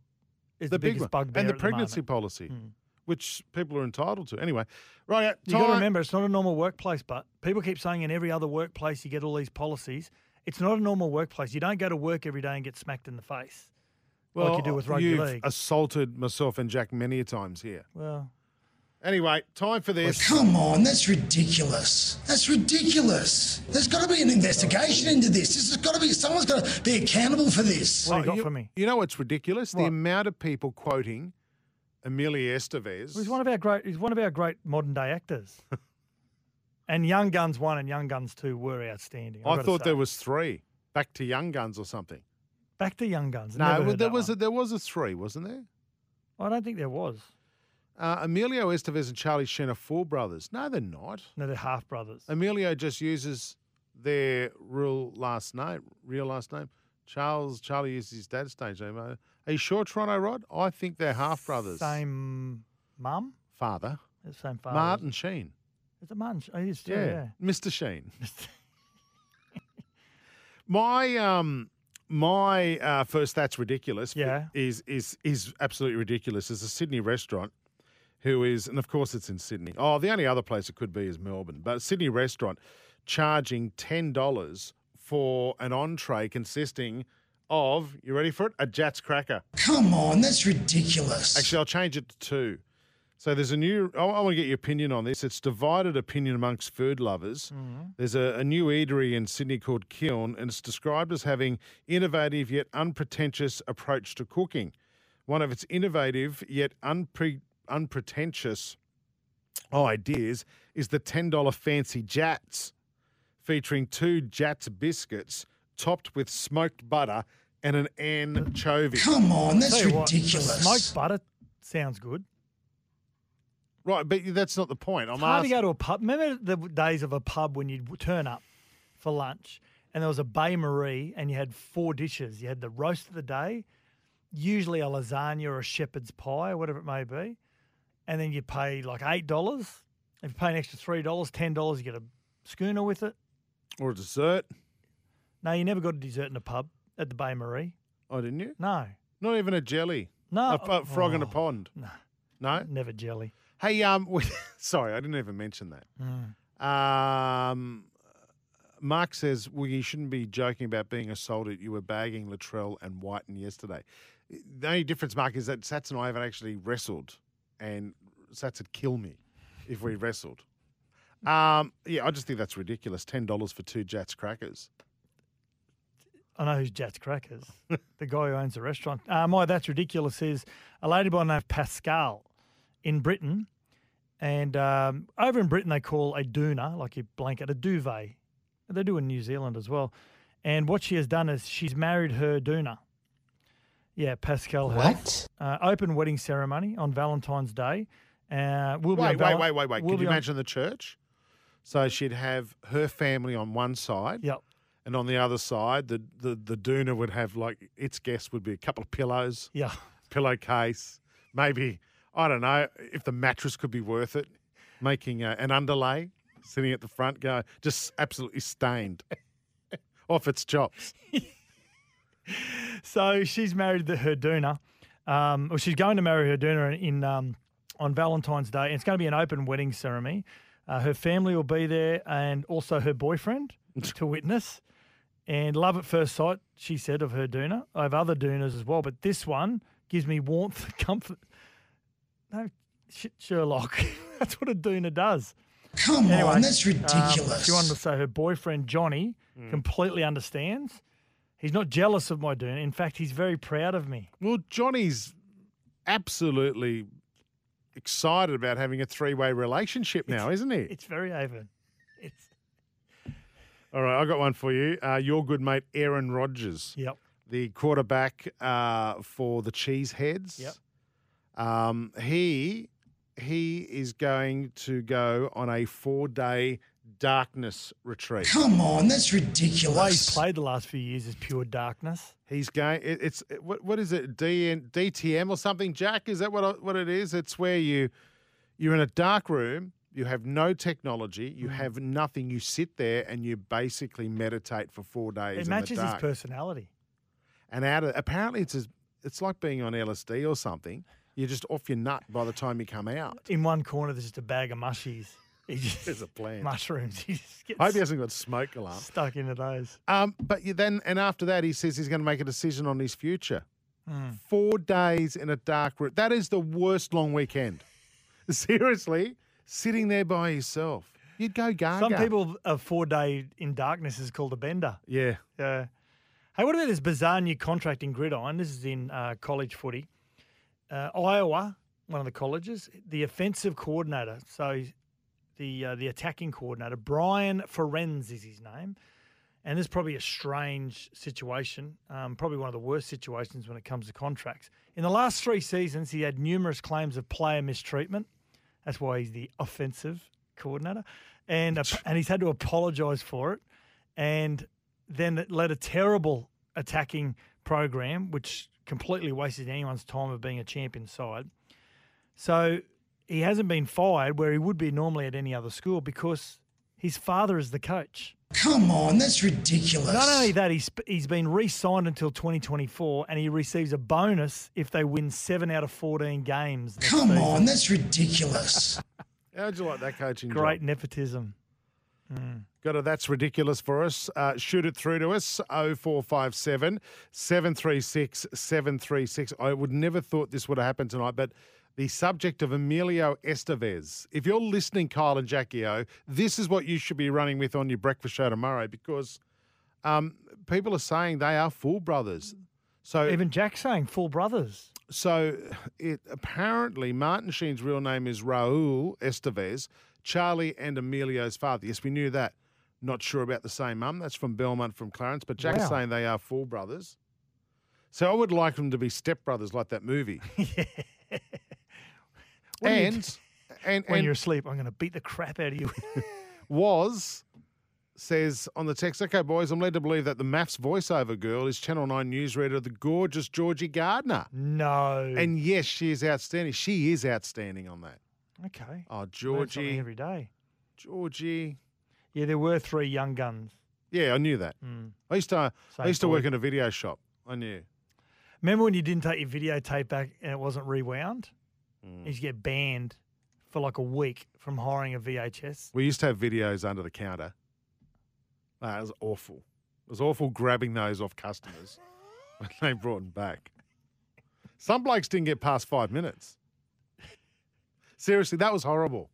Speaker 3: is the,
Speaker 4: big
Speaker 3: biggest bugbear
Speaker 4: and the pregnancy
Speaker 3: moment.
Speaker 4: policy,
Speaker 3: Hmm.
Speaker 4: which people are entitled to. Anyway, right.
Speaker 3: You got to remember, it's not a normal workplace. But people keep saying in every other workplace you get all these policies. It's not a normal workplace. You don't go to work every day and get smacked in the face like you do with rugby
Speaker 4: you've
Speaker 3: league.
Speaker 4: assaulted myself and Jack many a times here.
Speaker 3: well,
Speaker 4: Anyway, time for this.
Speaker 14: Come on, that's ridiculous. That's ridiculous. There's got to be an investigation into this. This has got to be someone's got to be accountable for this.
Speaker 4: What Oh, you, You know what's ridiculous? The amount of people quoting Emilio Estevez.
Speaker 3: he's one of our great. He's one of our great modern day actors. and Young Guns one and Young Guns two were outstanding. I've
Speaker 4: I thought there was three. Back to Young Guns or something.
Speaker 3: back to Young Guns.
Speaker 4: No,
Speaker 3: Never
Speaker 4: well,
Speaker 3: heard
Speaker 4: there was a, there was a three, wasn't there?
Speaker 3: I don't think there was.
Speaker 4: Uh, Emilio Estevez and Charlie Sheen are full brothers. No, they're not.
Speaker 3: No, they're half brothers.
Speaker 4: Emilio just uses their real last name, real last name. Charles Charlie uses his dad's stage name. Are you sure, Toronto Rod? I think they're half brothers.
Speaker 3: Same mum.
Speaker 4: father.
Speaker 3: The Same father.
Speaker 4: Martin Sheen.
Speaker 3: Is it Martin? Oh, he is too,
Speaker 4: Yeah,
Speaker 3: yeah.
Speaker 4: Mr. Sheen. my um my uh, first that's ridiculous.
Speaker 3: Yeah.
Speaker 4: is is is absolutely ridiculous. It's a Sydney restaurant. Who is, and of course it's in Sydney. Oh, the only other place it could be is Melbourne, but a Sydney restaurant charging ten dollars for an entree consisting of, you ready for it? A Jatz cracker.
Speaker 14: Come on, that's ridiculous.
Speaker 4: Actually, I'll change it to two. So there's a new. I, I want to get your opinion on this. It's divided opinion amongst food lovers. Mm-hmm. There's a, a new eatery in Sydney called Kiln, and it's described as having innovative yet unpretentious approach to cooking. One of its innovative yet unpre, unpretentious oh, ideas is the ten dollar fancy Jatz, featuring two Jatz biscuits topped with smoked butter and an anchovy.
Speaker 14: Come on, that's
Speaker 3: Tell you what,
Speaker 14: ridiculous.
Speaker 3: smoked butter sounds good.
Speaker 4: Right, but that's not the point. I'm
Speaker 3: It's hard to go to a pub. Remember the days of a pub when you'd turn up for lunch and there was a bain-marie and you had four dishes. You had the roast of the day, usually a lasagna or a shepherd's pie or whatever it may be. And then you pay like $8. If you pay an extra $3, $10, you get a schooner with it.
Speaker 4: Or a dessert.
Speaker 3: No, you never got a dessert in a pub at the bain-marie.
Speaker 4: Oh, didn't you?
Speaker 3: No.
Speaker 4: Not even a jelly.
Speaker 3: No.
Speaker 4: a frog in a
Speaker 3: Oh,
Speaker 4: pond.
Speaker 3: No.
Speaker 4: No?
Speaker 3: Never jelly.
Speaker 4: Hey, um, we, sorry, I didn't even mention that.
Speaker 3: Mm.
Speaker 4: Um, Mark says, well, you shouldn't be joking about being assaulted. You were bagging Latrell and Wighton yesterday. The only difference, Mark, is that Sats and I haven't actually wrestled, and Sats would kill me if we wrestled. Um, yeah, I just think that's ridiculous. Ten dollars for two Jatz crackers.
Speaker 3: I know who's Jatz Crackers, the guy who owns the restaurant. Uh, my That's Ridiculous is a lady by the name of Pascal in Britain. And um, over in Britain, they call a doona, like a blanket, a duvet. They do in New Zealand as well. And what she has done is she's married her doona. Yeah, Pascal.
Speaker 4: What?
Speaker 3: Uh, open wedding ceremony on Valentine's Day. Uh, we'll
Speaker 4: wait,
Speaker 3: on
Speaker 4: wait, wait, wait, wait. Could you
Speaker 3: be
Speaker 4: imagine the church? So she'd have her family on one side.
Speaker 3: Yep.
Speaker 4: And on the other side, the, the, the doona would have like its guests would be a couple of pillows.
Speaker 3: Yeah.
Speaker 4: Pillowcase. Maybe, I don't know, if the mattress could be worth it, making a, an underlay sitting at the front, go just absolutely stained off its chops.
Speaker 3: so she's married the, her doona. Um, well, she's going to marry her doona in, in um, on Valentine's Day, and it's going to be an open wedding ceremony. Uh, her family will be there, and also her boyfriend to witness. And love at first sight, she said of her doona. I have other doonas as well, but this one gives me warmth, and comfort. No shit, Sherlock. That's what a doona does.
Speaker 14: Come
Speaker 3: Anyway,
Speaker 14: on, that's
Speaker 3: um,
Speaker 14: ridiculous.
Speaker 3: she wanted to say her boyfriend Johnny completely understands. He's not jealous of my doona. In fact, he's very proud of me.
Speaker 4: Well, Johnny's absolutely excited about having a three way relationship now, isn't he?
Speaker 3: It's very over. It's
Speaker 4: All right, I got one for you. Uh, your good mate Aaron Rodgers.
Speaker 3: Yep.
Speaker 4: The quarterback uh, for the Cheeseheads.
Speaker 3: Yep.
Speaker 4: Um, he he is going to go on a four-day darkness retreat.
Speaker 14: Come on, that's
Speaker 3: The way he's played the last few years is pure darkness.
Speaker 4: He's going. It, it's it- what what is it? DN, DTM or something? Jack, is that what what it is? It's where you you're in a dark room. You have no technology.
Speaker 3: Mm.
Speaker 4: You have nothing. You sit there and you basically meditate for four days.
Speaker 3: It
Speaker 4: in
Speaker 3: matches
Speaker 4: the
Speaker 3: his personality.
Speaker 4: And out of apparently it's as, it's like being on LSD or something. You're just off your nut by the time you come out.
Speaker 3: In one corner, there's just a bag of mushies. He just,
Speaker 4: There's a plan.
Speaker 3: mushrooms. He just gets
Speaker 4: I hope he hasn't got smoke alarm.
Speaker 3: stuck into those.
Speaker 4: Um, but you then and after that, he says he's going to make a decision on his future.
Speaker 3: Hmm.
Speaker 4: Four days in a dark room. That is the worst long weekend. Seriously, sitting there by yourself. You'd go gaga.
Speaker 3: Some people, a four day in darkness is called a bender.
Speaker 4: Yeah.
Speaker 3: Yeah. Hey, what about this bizarre new contract in gridiron? This is in uh, college footy. Uh, Iowa, one of the colleges, the offensive coordinator, so the uh, the attacking coordinator, Brian Ferentz is his name. And this is probably a strange situation, um, probably one of the worst situations when it comes to contracts. In the last three seasons, he had numerous claims of player mistreatment. That's why he's the offensive coordinator, and and he's had to apologise for it. And then it led a terrible attacking program, which completely wasted anyone's time of being a champion side. So he hasn't been fired where he would be normally at any other school because his father is the coach.
Speaker 14: Come on, that's ridiculous.
Speaker 3: Not only that, he's he's been re-signed until 2024, and he receives a bonus if they win seven out of 14 games.
Speaker 14: Come
Speaker 3: season.
Speaker 14: on, that's ridiculous.
Speaker 4: How'd you like that coaching
Speaker 3: Great
Speaker 4: job?
Speaker 3: nepotism. Mm.
Speaker 4: Got a that's ridiculous for us. Uh, shoot it through to us 0457 736 736. I would never thought this would have happened tonight, but the subject of Emilio Estevez. If you're listening, Kyle and Jackie O, this is what you should be running with on your breakfast show tomorrow because um, people are saying they are full brothers. So
Speaker 3: Even Jack saying full brothers.
Speaker 4: so it apparently Martin Sheen's real name is Raul Estevez, Charlie and Emilio's father. Yes, we knew that. Not sure about the same mum. That's from Belmont from Clarence, but Jack's
Speaker 3: Wow.
Speaker 4: saying they are full brothers. So I would like them to be stepbrothers like that movie.
Speaker 3: What do you
Speaker 4: and and
Speaker 3: when
Speaker 4: and
Speaker 3: you're asleep, I'm going to beat the crap out of you.
Speaker 4: was says on the text, okay, boys, I'm led to believe that the MAFS voiceover girl is Channel 9 newsreader, the gorgeous Georgie Gardner.
Speaker 3: no.
Speaker 4: And yes, she is outstanding. She is outstanding on that.
Speaker 3: okay.
Speaker 4: Oh, Georgie.
Speaker 3: every day.
Speaker 4: Georgie.
Speaker 3: Yeah, there were three young guns.
Speaker 4: Yeah, I knew that.
Speaker 3: Mm.
Speaker 4: I used to I used to work in a video shop. I knew.
Speaker 3: Remember when you didn't take your videotape back and it wasn't rewound?
Speaker 4: Mm.
Speaker 3: You used get banned for like a week from hiring a VHS.
Speaker 4: We used to have videos under the counter. That was awful. It was awful grabbing those off customers when they brought them back. Some blokes didn't get past five minutes. Seriously, that was horrible.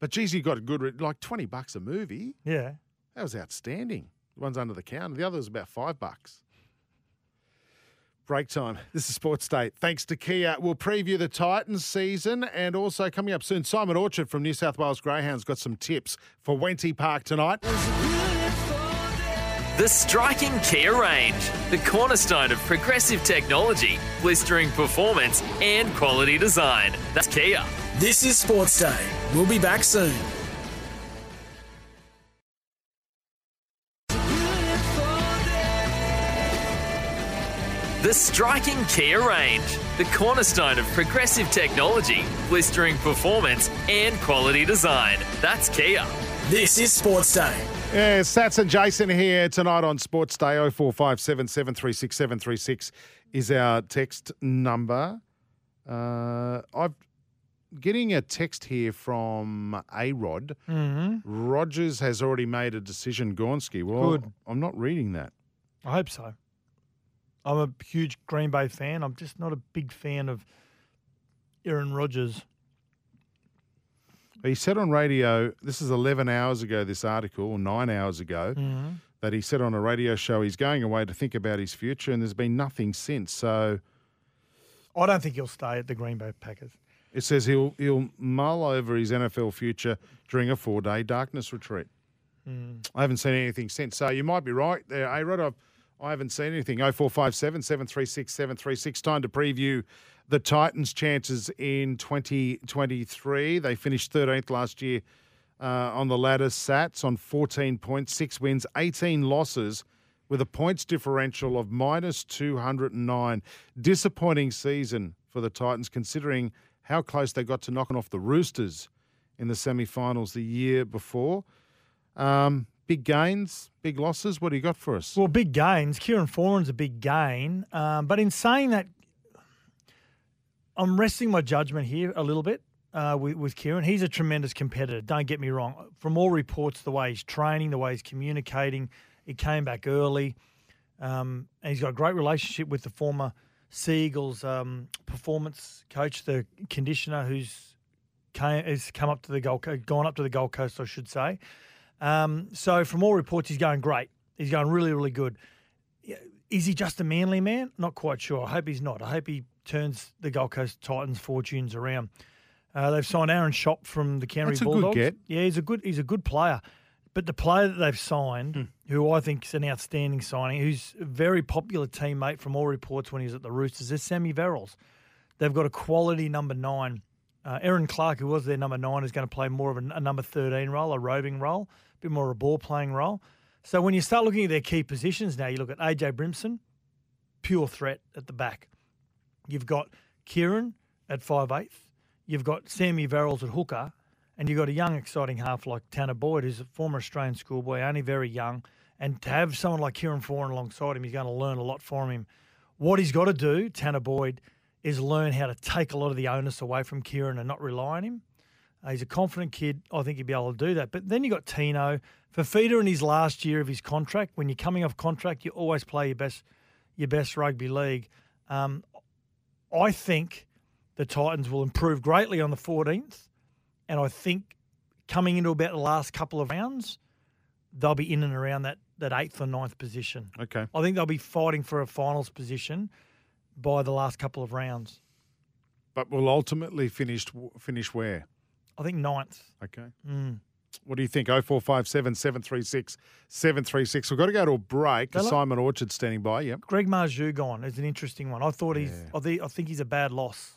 Speaker 4: But geez, you got a good, like 20 bucks a movie.
Speaker 3: Yeah.
Speaker 4: That was outstanding. The one's under the counter. The other was about five bucks. Break time. This is Sports Day. Thanks to Kia. We'll preview the Titans season and also coming up soon, Simon Orchard from New South Wales Greyhounds got some tips for Wenty Park tonight.
Speaker 2: The striking Kia range, the cornerstone of progressive technology, blistering performance, and quality design. That's Kia.
Speaker 5: This is Sports Day. We'll be back soon.
Speaker 2: The striking Kia range, the cornerstone of progressive technology, blistering performance, and quality design. That's Kia.
Speaker 5: This is Sports Day.
Speaker 4: Yeah, Sats and Jason here tonight on Sports Day. 0457 736 736 is our text number. Uh, I'm getting a text here from A Rod.
Speaker 3: Mhm.
Speaker 4: Rodgers has already made a decision, Gornsky. Well,
Speaker 3: Good.
Speaker 4: I'm not reading that.
Speaker 3: I hope so. I'm a huge Green Bay fan. I'm just not a big fan of Aaron Rodgers.
Speaker 4: He said on radio, this is 11 hours ago, this article, or nine hours ago,
Speaker 3: Mhm.
Speaker 4: that he said on a radio show he's going away to think about his future, and there's been nothing since. So
Speaker 3: I don't think he'll stay at the Green Bay Packers.
Speaker 4: it says he'll he'll mull over his NFL future during a four day darkness retreat.
Speaker 3: Mm.
Speaker 4: I haven't seen anything since. So you might be right there, A Rod. I've I haven't seen anything. 0457 736 736. Time to preview the Titans' chances in 2023. They finished 13th last year uh, on the ladder. Sats on 14 points, six wins, 18 losses, with a points differential of minus 209. Disappointing season for the Titans, considering how close they got to knocking off the Roosters in the semi finals the year before. Um, big gains, big losses. What do you got for us?
Speaker 3: Well, big gains. Kieran Foran's a big gain. Um, but in saying that, I'm resting my judgment here a little bit uh, with, with Kieran. He's a tremendous competitor. Don't get me wrong. From all reports, the way he's training, the way he's communicating, he came back early, um, and he's got a great relationship with the former Seagulls um, performance coach, the conditioner, who's came, has come up to the Gold gone up to the Gold Coast, I should say. Um, so from all reports, he's going great. He's going really, really good. Is he just a manly man? Not quite sure. I hope he's not. I hope he turns the Gold Coast Titans' fortunes around. Uh, they've signed Aaron Schoupp from the Canterbury
Speaker 4: That's a
Speaker 3: Bulldogs.
Speaker 4: good get.
Speaker 3: Yeah, he's a good he's a good player. But the player that they've signed,
Speaker 4: Hmm.
Speaker 3: who I think is an outstanding signing, who's a very popular teammate from all reports when he was at the Roosters, is Sammy Verrills. They've got a quality number nine. Uh, Erin Clark, who was their number nine, is going to play more of a, a number 13 role, a roving role, bit more of a ball playing role. So when you start looking at their key positions now, you look at AJ Brimson, pure threat at the back. You've got Kieran at 5'8". You've got Sammy Verrills at hooker. And you've got a young, exciting half like Tanah Boyd, who's a former Australian schoolboy, only very young. And to have someone like Kieran Foran alongside him, he's going to learn a lot from him. What he's got to do, Tanah Boyd, is learn how to take a lot of the onus away from Kieran and not rely on him. Uh, he's a confident kid. I think he'd be able to do that. But then you got Tino. Fifita in his last year of his contract. When you're coming off contract, you always play your best, your best rugby league. Um, I think the Titans will improve greatly on the 14th, and I think coming into about the last couple of rounds, they'll be in and around that that eighth or ninth position.
Speaker 4: Okay.
Speaker 3: I think they'll be fighting for a finals position by the last couple of rounds.
Speaker 4: But will ultimately finish finish where?
Speaker 3: I think ninth.
Speaker 4: Okay.
Speaker 3: Mm.
Speaker 4: What do you think? 0457 736 736. We've got to go to a break.
Speaker 3: Hello?
Speaker 4: Simon Orchard standing by. Yep.
Speaker 3: Greg Marzhew gone is an interesting one. I thought he's. I, think, I think he's a bad loss.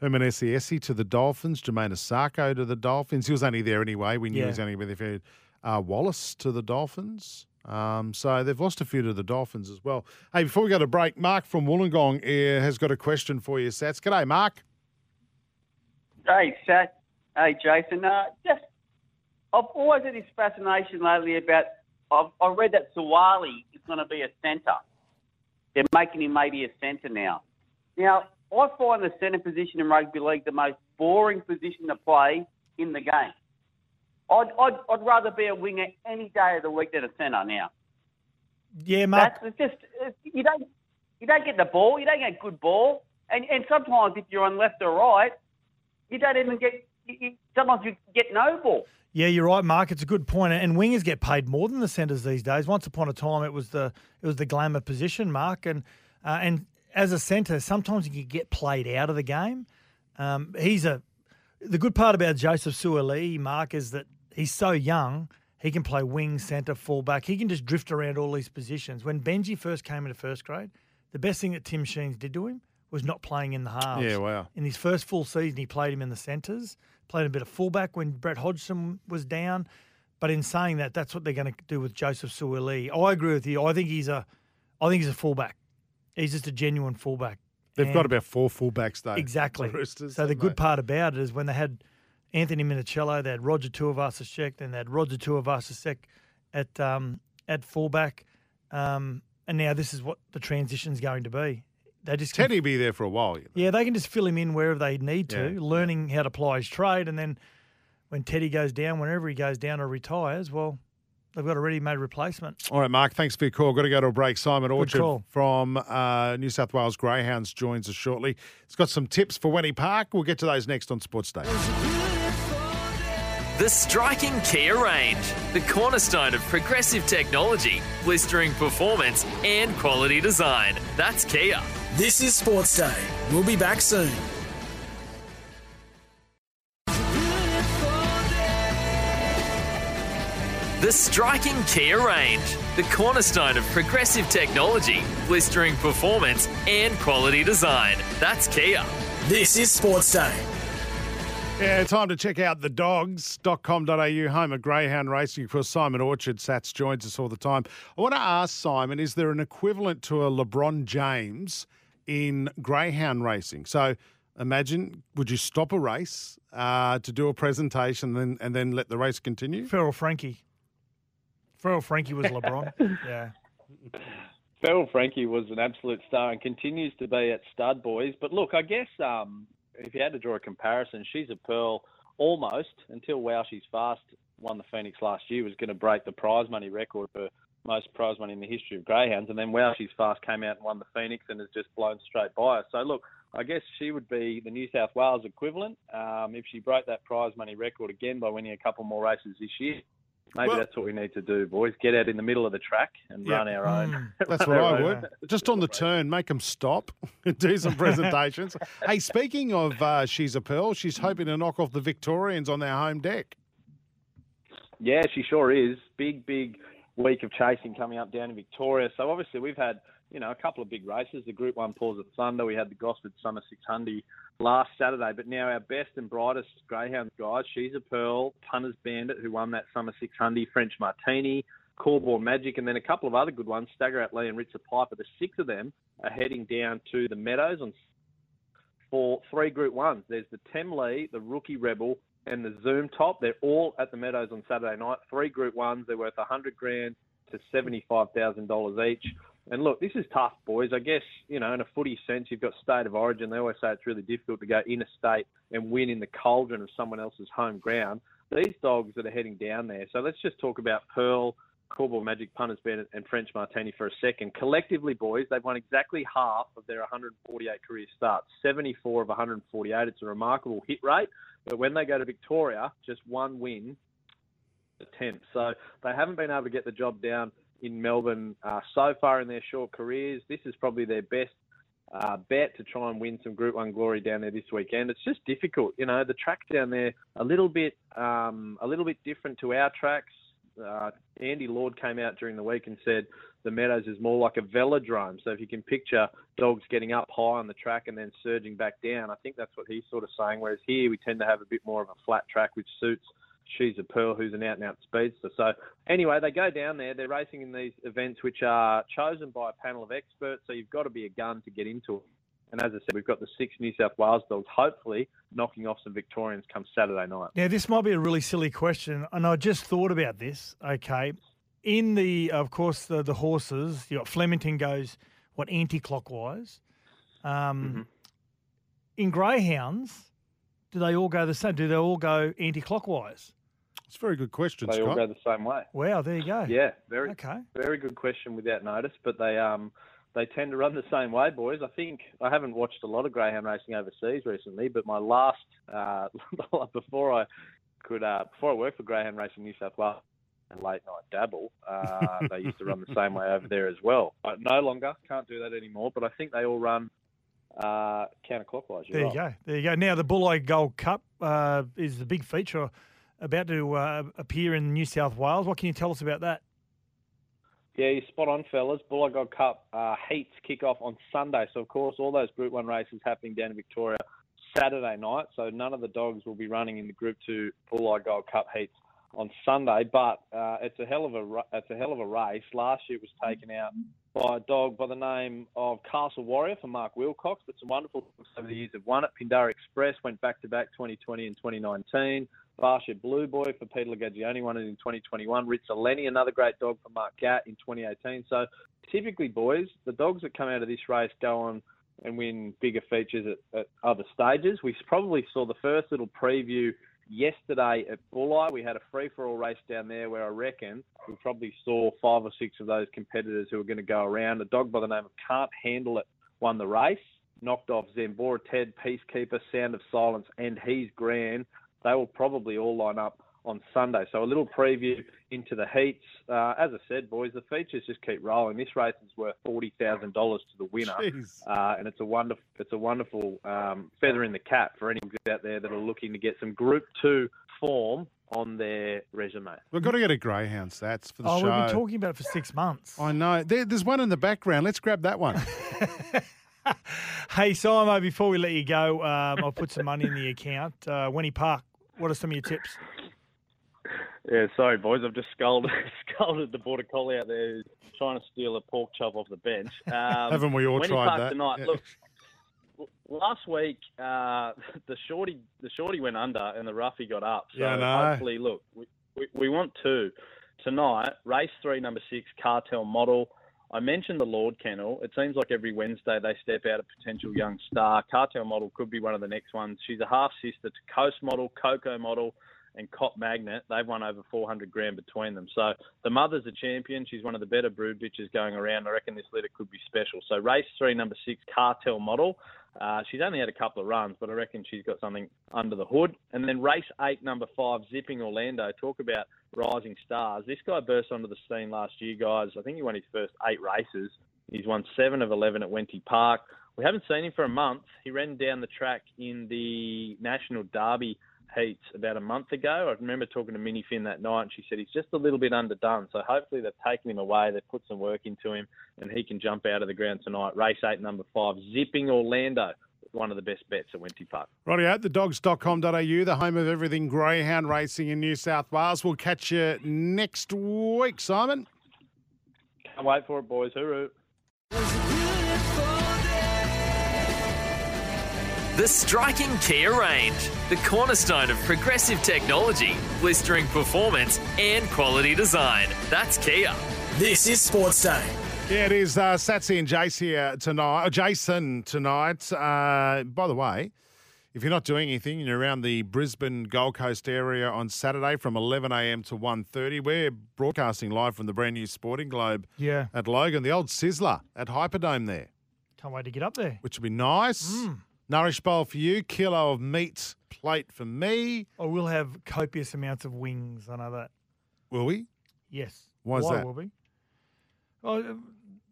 Speaker 4: Herman Ese'ese to the Dolphins. Jamayne Isaako to the Dolphins. He was only there anyway. We knew
Speaker 3: Yeah.
Speaker 4: he was only there. Uh, Wallace to the Dolphins. Um, so they've lost a few to the Dolphins as well. Hey, before we go to break, Mark from Wollongong uh, has got a question for you, Sats. G'day, Mark.
Speaker 15: Hey, Sat. Hey, Jason. Uh, just, I've always had this fascination lately about. I've, I read that Suaalii is going to be a centre. They're making him maybe a centre now. Now, I find the centre position in rugby league the most boring position to play in the game. I'd, I'd, I'd rather be a winger any day of the week than a centre now.
Speaker 3: Yeah, Mark.
Speaker 15: That's it's just it's, you don't you don't get the ball, you don't get good ball, and and sometimes if you're on left or right, you don't even get. You, you, sometimes you get no ball.
Speaker 3: Yeah, you're right, Mark. It's a good point. And wingers get paid more than the centres these days. Once upon a time, it was the it was the glamour position, Mark. And uh, and as a centre, sometimes you can get played out of the game. Um, he's a the good part about Joseph Suaalii, Mark, is that he's so young. He can play wing, centre, fullback. He can just drift around all these positions. When Benji first came into first grade, the best thing that Tim Sheens did to him was not playing in the halves.
Speaker 4: Yeah, wow.
Speaker 3: In his first full season, he played him in the centres, played a bit of fullback when Brett Hodgson was down. But in saying that, that's what they're going to do with Joseph Suaalii. I agree with you. I think he's a, I think he's a fullback. He's just a genuine fullback.
Speaker 4: They've
Speaker 3: And-
Speaker 4: got about four fullbacks, though.
Speaker 3: Exactly.
Speaker 4: the Roosters,
Speaker 3: so the good
Speaker 4: they?
Speaker 3: part about it is when they had Anthony Minichiello, they had Roger Tuivasa-Sheck, then they had Roger Tuivasa-Sheck at um, at fullback, um, and now this is what the transition is going to be. They just
Speaker 4: Teddy be there for a while. You know.
Speaker 3: yeah, they can just fill him in wherever they need to,
Speaker 4: Yeah.
Speaker 3: learning how to apply his trade, and then when Teddy goes down, whenever he goes down or retires, well, they've got a ready-made replacement.
Speaker 4: All right, Mark, thanks for your call. Got to go to a break. Simon Orchard from uh, New South Wales Greyhounds joins us shortly. He's got some tips for Wenny Park. We'll get to those next on Sports Day.
Speaker 2: The striking Kia range, the cornerstone of progressive technology, blistering performance, and quality design. That's Kia.
Speaker 5: This is Sports Day. We'll be back soon.
Speaker 2: The striking Kia range, the cornerstone of progressive technology, blistering performance, and quality design. That's Kia.
Speaker 5: This is Sports Day.
Speaker 4: Yeah, time to check out the dogs.com.au, home of greyhound racing. Of course, Simon Orchard, Sats, joins us all the time. I want to ask Simon, is there an equivalent to a LeBron James in greyhound racing? So imagine, would you stop a race uh, to do a presentation and then, and then let the race continue?
Speaker 3: Feral Frankie. Feral Frankie was LeBron. yeah.
Speaker 16: Feral Frankie was an absolute star and continues to be at Stud Boys. But look, I guess um, if you had to draw a comparison, she's a pearl almost until Wow She's Fast won the Phoenix last year was going to break the prize money record for most prize money in the history of greyhounds, and then Wow She's Fast came out and won the Phoenix and has just blown straight by us. So look, I guess she would be the New South Wales equivalent um, if she broke that prize money record again by winning a couple more races this year. Maybe
Speaker 4: Well-
Speaker 16: that's what we need to do, boys. Get out in the middle of the track and
Speaker 4: Yeah.
Speaker 16: run our own.
Speaker 4: That's what I would. Just on the turn, make them stop, do some presentations. hey, speaking of uh, She's a Pearl, she's hoping to knock off the Victorians on their home deck.
Speaker 16: Yeah, she sure is. Big, big week of chasing coming up down in Victoria. So obviously we've had, you know, a couple of big races. The Group One Paws of Thunder. We had the Gosford Summer 600 last Saturday. But now our best and brightest greyhound guys, She's a Pearl, Punters Bandit, who won that Summer 600, French Martini, Corborn Magic, and then a couple of other good ones, Stagger at Lee and Ritzer Piper. The six of them are heading down to the Meadows on for three Group Ones. There's the Temlee, the Rookie Rebel, and the Zoom Top. They're all at the Meadows on Saturday night. Three Group Ones. They're worth 100 grand to $75,000 each. And look, this is tough, boys. I guess, you know, in a footy sense, you've got state of origin. They always say it's really difficult to go interstate and win in the cauldron of someone else's home ground. These dogs that are heading down there. So let's just talk about Pearl, Corporal Magic, Punters Bennett, and French Martini for a second. Collectively, boys, they've won exactly half of their 148 career starts, 74 of 148. It's a remarkable hit rate. But when they go to Victoria, just one win attempt. So they haven't been able to get the job down in Melbourne uh, so far in their short careers. This is probably their best uh, bet to try and win some Group One glory down there this weekend. It's just difficult, you know. The track down there a little bit, um, a little bit different to our tracks. Uh, Andy Lord came out during the week and said the Meadows is more like a velodrome. So if you can picture dogs getting up high on the track and then surging back down, I think that's what he's sort of saying. Whereas here we tend to have a bit more of a flat track, which suits She's a Pearl, who's an out and out speedster. So, anyway, they go down there. They're racing in these events which are chosen by a panel of experts. So, you've got to be a gun to get into it. And as I said, we've got the six New South Wales dogs, hopefully knocking off some Victorians come Saturday night.
Speaker 3: Now, this might be a really silly question, and I just thought about this. Okay, in the, of course, the the horses, you got Flemington goes what anti-clockwise. Um, In greyhounds, do they all go the same? Do they all go anti-clockwise?
Speaker 4: It's a very good question,
Speaker 16: They all go the same way.
Speaker 3: Wow, there you go.
Speaker 16: Yeah, very
Speaker 3: Okay.
Speaker 16: very good question without notice. But they um they tend to run the same way, boys. I think I haven't watched a lot of greyhound racing overseas recently, but my last uh, before I could uh, before I worked for Greyhound Racing New South Wales and late night dabble, uh, they used to run the same way over there as well. But no longer, can't do that anymore. But I think they all run uh, counterclockwise.
Speaker 3: There you
Speaker 16: right.
Speaker 3: go. There you go. Now the Bulli Gold Cup uh, is the big feature about to uh, appear in New South Wales. What can you tell us about that?
Speaker 16: Yeah, you're spot on, fellas. Bulli Gold Cup uh, heats kick off on Sunday. So, of course, all those Group 1 races happening down in Victoria Saturday night. So, none of the dogs will be running in the Group 2 Bulli Gold Cup heats on Sunday. But uh, it's a hell of a it's a hell of a race. Last year was taken out by a dog by the name of Castle Warrior for Mark Wilcox. But some wonderful dogs over the years have won it. Pindara Express went back to back 2020 and 2019. Barsha Blue Boy for Peter Lagagioni won it in 2021. Ritza Lenny, another great dog for Mark Gatt in 2018. So typically, boys, the dogs that come out of this race go on and win bigger features at, at other stages. We probably saw the first little preview yesterday at Bulli. We had a free for all race down there where I reckon we probably saw five or six of those competitors who were going to go around. A dog by the name of Can't Handle It won the race, knocked off Zambora Ted, Peacekeeper, Sound of Silence, and He's Grand. They will probably all line up on Sunday. So a little preview into the heats. Uh, as I said, boys, the features just keep rolling. This race is worth forty thousand dollars to the winner, uh, and it's a wonderful it's a wonderful um, feather in the cap for any out there that are looking to get some Group Two form on their resume.
Speaker 4: We've got to get a greyhound That's for the show.
Speaker 3: Oh,
Speaker 4: show.
Speaker 3: we've been talking about it for six months.
Speaker 4: I know. There, there's one in the background. Let's grab that one.
Speaker 3: Hey, Simo, before we let you go, um, I'll put some money in the account. Uh, Winnie Park, what are some of your tips?
Speaker 16: Yeah, sorry, boys. I've just scolded, scolded the border collie out there trying to steal a pork chop off the bench. Um,
Speaker 4: Haven't we all tried that?
Speaker 16: Tonight,
Speaker 4: Yeah.
Speaker 16: Look, last week uh, the shorty the shorty went under and the roughie got up. So
Speaker 4: Yeah, know.
Speaker 16: hopefully, look, we, we, we want two tonight. Race three, number six, cartel model. I mentioned the Lord Kennel. It seems like every Wednesday they step out a potential young star. Cartel model could be one of the next ones. She's a half sister to Coast model, Coco model, and Cop Magnet. They've won over 400 grand between them. So the mother's a champion. She's one of the better brood bitches going around. I reckon this litter could be special. So race three, number six, Cartel model. Uh, she's only had a couple of runs, but I reckon she's got something under the hood. And then race eight, number five, Zipping Orlando. Talk about rising stars. This guy burst onto the scene last year, guys. I think he won his first eight races. He's won seven of 11 at Wenty Park. We haven't seen him for a month. He ran down the track in the National Derby heats about a month ago. I remember talking to Minnie Finn that night, and she said he's just a little bit underdone. So hopefully they've taken him away, they've put some work into him, and he can jump out of the ground tonight. Race eight, number five, Zipping Orlando, one of the best bets at Wenty Park.
Speaker 4: Rightio, thedogs.com.au, the home of everything greyhound racing in New South Wales. We'll catch you next week, Simon.
Speaker 16: Can't wait for it, boys. Hooroo.
Speaker 2: The striking Kia range, the cornerstone of progressive technology, blistering performance, and quality design. That's Kia.
Speaker 5: This is Sports Day.
Speaker 4: Yeah, it is uh, Satsy and Jace here tonight. uh, Jason tonight. Uh, by the way, if you're not doing anything and you're around the Brisbane Gold Coast area on Saturday from 11 a.m. to 1.30, we're broadcasting live from the brand new Sporting Globe
Speaker 3: Yeah.
Speaker 4: at Logan, the old Sizzler at Hyperdome there,
Speaker 3: Can't wait to get up there.
Speaker 4: which will be nice. Nourish bowl for you, kilo of meat plate for me.
Speaker 3: I will have copious amounts of wings. I know that.
Speaker 4: Will we?
Speaker 3: Yes.
Speaker 4: Why is
Speaker 3: Why
Speaker 4: that?
Speaker 3: will we? Oh, uh,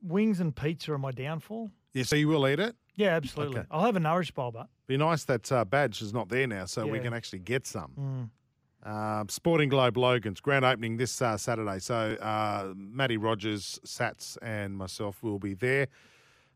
Speaker 3: wings and pizza are my downfall.
Speaker 4: Yeah, so you will eat it?
Speaker 3: Yeah, absolutely.
Speaker 4: Okay.
Speaker 3: I'll have a nourish bowl, but
Speaker 4: Be nice that uh, badge is not there now, so we can actually get some.
Speaker 3: Mm.
Speaker 4: Uh, Sporting Globe Logan's grand opening this uh, Saturday. So uh, Matty Rogers, Sats, and myself will be there.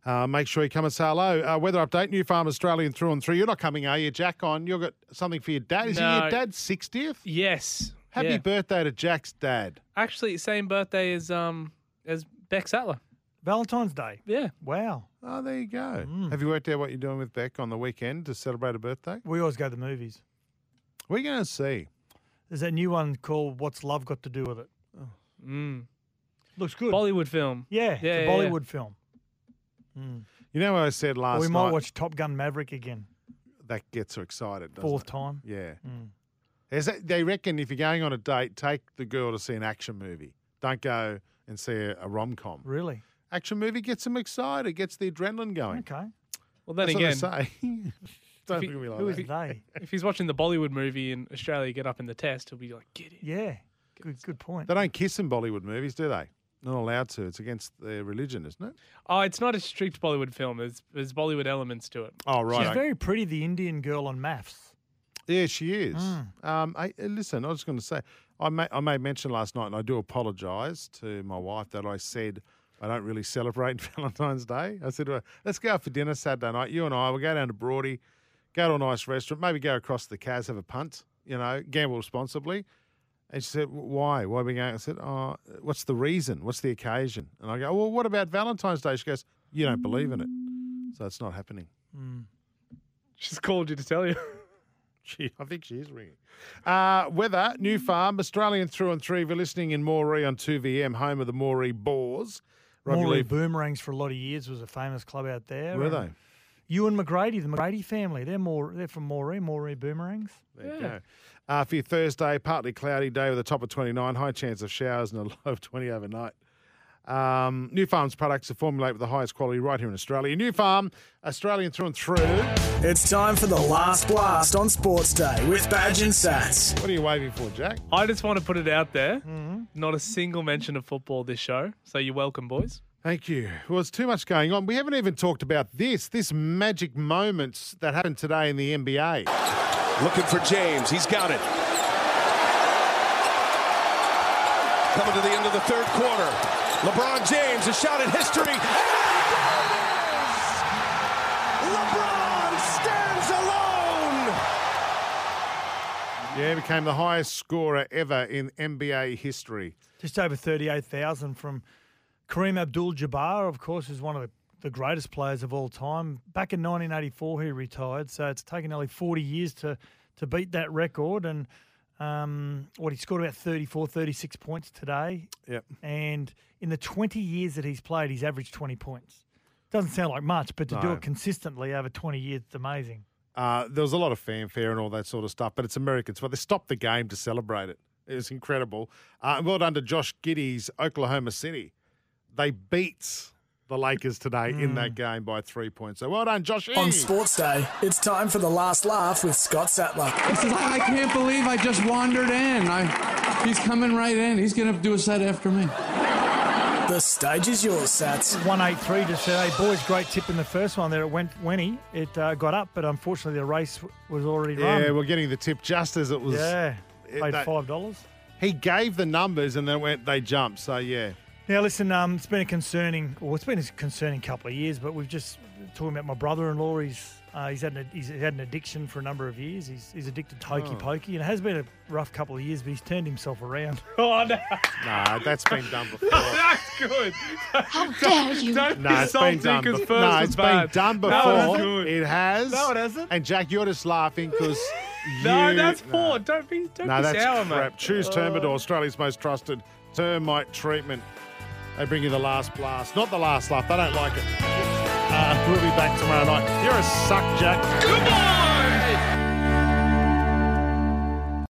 Speaker 4: Uh, make sure you come and say hello. Uh, weather update: New Farm Australian through and through. You're not coming, are you, Jack? On you've got something for your dad. Is it
Speaker 7: No.
Speaker 4: your dad's sixtieth?
Speaker 7: Yes.
Speaker 4: Happy
Speaker 7: yeah.
Speaker 4: birthday to Jack's dad.
Speaker 7: Actually, same birthday as um as Beck Sattler.
Speaker 3: Valentine's Day.
Speaker 7: Yeah.
Speaker 3: Wow.
Speaker 4: Oh, there you go.
Speaker 3: Mm.
Speaker 4: Have you worked out what you're doing with Beck on the weekend to celebrate a birthday?
Speaker 3: We always go to the movies.
Speaker 4: We're going to see.
Speaker 3: There's that new one called "What's Love Got to Do with It."
Speaker 7: Mm.
Speaker 3: Looks good.
Speaker 7: Bollywood film.
Speaker 3: Yeah,
Speaker 7: Yeah,
Speaker 3: it's
Speaker 7: yeah,
Speaker 3: a
Speaker 7: yeah.
Speaker 3: Bollywood film. Mm.
Speaker 4: You know what I said last
Speaker 3: Or we
Speaker 4: night?
Speaker 3: might watch Top Gun Maverick again.
Speaker 4: that gets her excited. doesn't
Speaker 3: Fourth
Speaker 4: it?
Speaker 3: time.
Speaker 4: Yeah.
Speaker 3: Mm.
Speaker 4: Is that, they reckon if you're going on a date, take the girl to see an action movie. Don't go and see a, a rom com.
Speaker 3: Really?
Speaker 4: Action movie gets them excited, gets the adrenaline going.
Speaker 3: Okay.
Speaker 7: Well, then
Speaker 4: That's
Speaker 7: again,
Speaker 4: what I say. Don't
Speaker 7: if
Speaker 4: look at me like
Speaker 3: Who
Speaker 4: that.
Speaker 3: is they?
Speaker 7: if he's watching the Bollywood movie in Australia, get up in the test, he'll be like, "Get it."
Speaker 3: Yeah. Good. Good point.
Speaker 4: They don't kiss in Bollywood movies, do they? Not allowed to. It's against their religion, isn't it?
Speaker 7: Oh, it's not a strict Bollywood film. There's there's Bollywood elements to it.
Speaker 4: Oh, right.
Speaker 3: She's very pretty, the Indian girl on MAFS.
Speaker 4: Yeah, she is.
Speaker 3: Mm.
Speaker 4: Um, I, uh, listen, I was going to say, I, ma- I made mention last night, and I do apologise to my wife that I said I don't really celebrate Valentine's Day. I said, to her, let's go out for dinner Saturday night. You and I, we'll go down to Broady, go to a nice restaurant, maybe go across the Cas, have a punt, you know, gamble responsibly. And she said, why? Why are we going? I said, oh, what's the reason? What's the occasion? And I go, well, what about Valentine's Day? She goes, you don't believe in it. So it's not happening.
Speaker 3: Mm.
Speaker 7: She's called you to tell you.
Speaker 4: She, I think she is ringing. Uh, weather, New Farm, Australian through and through. If you're listening in Moree on 2VM, home of the Moree Boars.
Speaker 3: Moree Boomerangs for a lot of years was a famous club out there.
Speaker 4: Were they?
Speaker 3: Ewan McGrady, the McGrady family. They're more. They're from Moree. Moree Boomerangs.
Speaker 4: There you go. Uh, for your Thursday, partly cloudy day with a top of 29, high chance of showers and a low of 20 overnight. Um, New Farm's products are formulated with the highest quality right here in Australia. New Farm, Australian through and through.
Speaker 5: It's time for the last blast on Sports Day with Badge and Sats.
Speaker 4: What are you waving for, Jack?
Speaker 7: I just want to put it out there.
Speaker 3: Mm-hmm.
Speaker 7: Not a single mention of football this show. So you're welcome, boys.
Speaker 4: Thank you. Well, there's too much going on. We haven't even talked about this, this magic moments that happened today in the NBA.
Speaker 17: Looking for James. He's got it.
Speaker 18: Coming to the end of the third quarter. LeBron James, a shot at history. LeBron stands alone.
Speaker 4: Yeah, became the highest scorer ever in NBA history.
Speaker 3: Just over 38,000 from Kareem Abdul Jabbar, of course, is one of the, the greatest players of all time. Back in 1984, he retired, so it's taken nearly 40 years to, to beat that record. And um, what he scored about 34, 36 points today.
Speaker 4: Yep.
Speaker 3: And in the 20 years that he's played, he's averaged 20 points. Doesn't sound like much, but to do it consistently over 20 years, it's amazing.
Speaker 4: Uh, there was a lot of fanfare and all that sort of stuff, but it's Americans. But they stopped the game to celebrate it. It was incredible. Uh, well done to Josh Giddey's Oklahoma City. They beat the Lakers today in that game by three points. So well done, Josh.
Speaker 5: On Sports Day, it's time for the last laugh with Scott Sattler.
Speaker 6: He says, I, I can't believe I just wandered in. I, he's coming right in. He's going to do a set after me.
Speaker 5: The stage is yours, Sats.
Speaker 3: 183 just said, hey, boys, great tip in the first one there. It went Wenny. It uh, got up, but unfortunately the race w- was already run.
Speaker 4: Yeah, we're getting the tip just as it was.
Speaker 3: Yeah,
Speaker 4: it-
Speaker 3: paid
Speaker 4: that-
Speaker 3: $5.
Speaker 4: He gave the numbers and then went. They jumped. So yeah.
Speaker 3: Now, listen, um, it's been a concerning, well, it's been a concerning couple of years, but we've just talking about my brother-in-law. He's uh, he's had an, he's had an addiction for a number of years. He's, he's addicted to hokey
Speaker 4: Oh.
Speaker 3: pokey, and it has been a rough couple of years, but he's turned himself around.
Speaker 7: Oh, no.
Speaker 4: Nah, that's been done before.
Speaker 7: That's good.
Speaker 10: How dare you?
Speaker 7: Don't
Speaker 4: No, it's been done
Speaker 7: because
Speaker 4: before.
Speaker 7: first
Speaker 4: No,
Speaker 7: was
Speaker 4: it's been
Speaker 7: bad.
Speaker 4: done
Speaker 7: No,
Speaker 4: before.
Speaker 7: that's good.
Speaker 4: It has.
Speaker 3: No, it hasn't.
Speaker 4: And Jack, you're just laughing because
Speaker 7: No,
Speaker 4: you-
Speaker 7: that's
Speaker 4: no.
Speaker 7: poor. Don't be, don't
Speaker 4: No,
Speaker 7: be
Speaker 4: that's
Speaker 7: sour,
Speaker 4: crap.
Speaker 7: mate.
Speaker 4: Choose
Speaker 7: Oh.
Speaker 4: Termidor, Australia's most trusted termite treatment. They bring you the last blast, not the last laugh. They don't like it. Uh, we'll be back tomorrow night. You're a suck, Jack.
Speaker 7: On!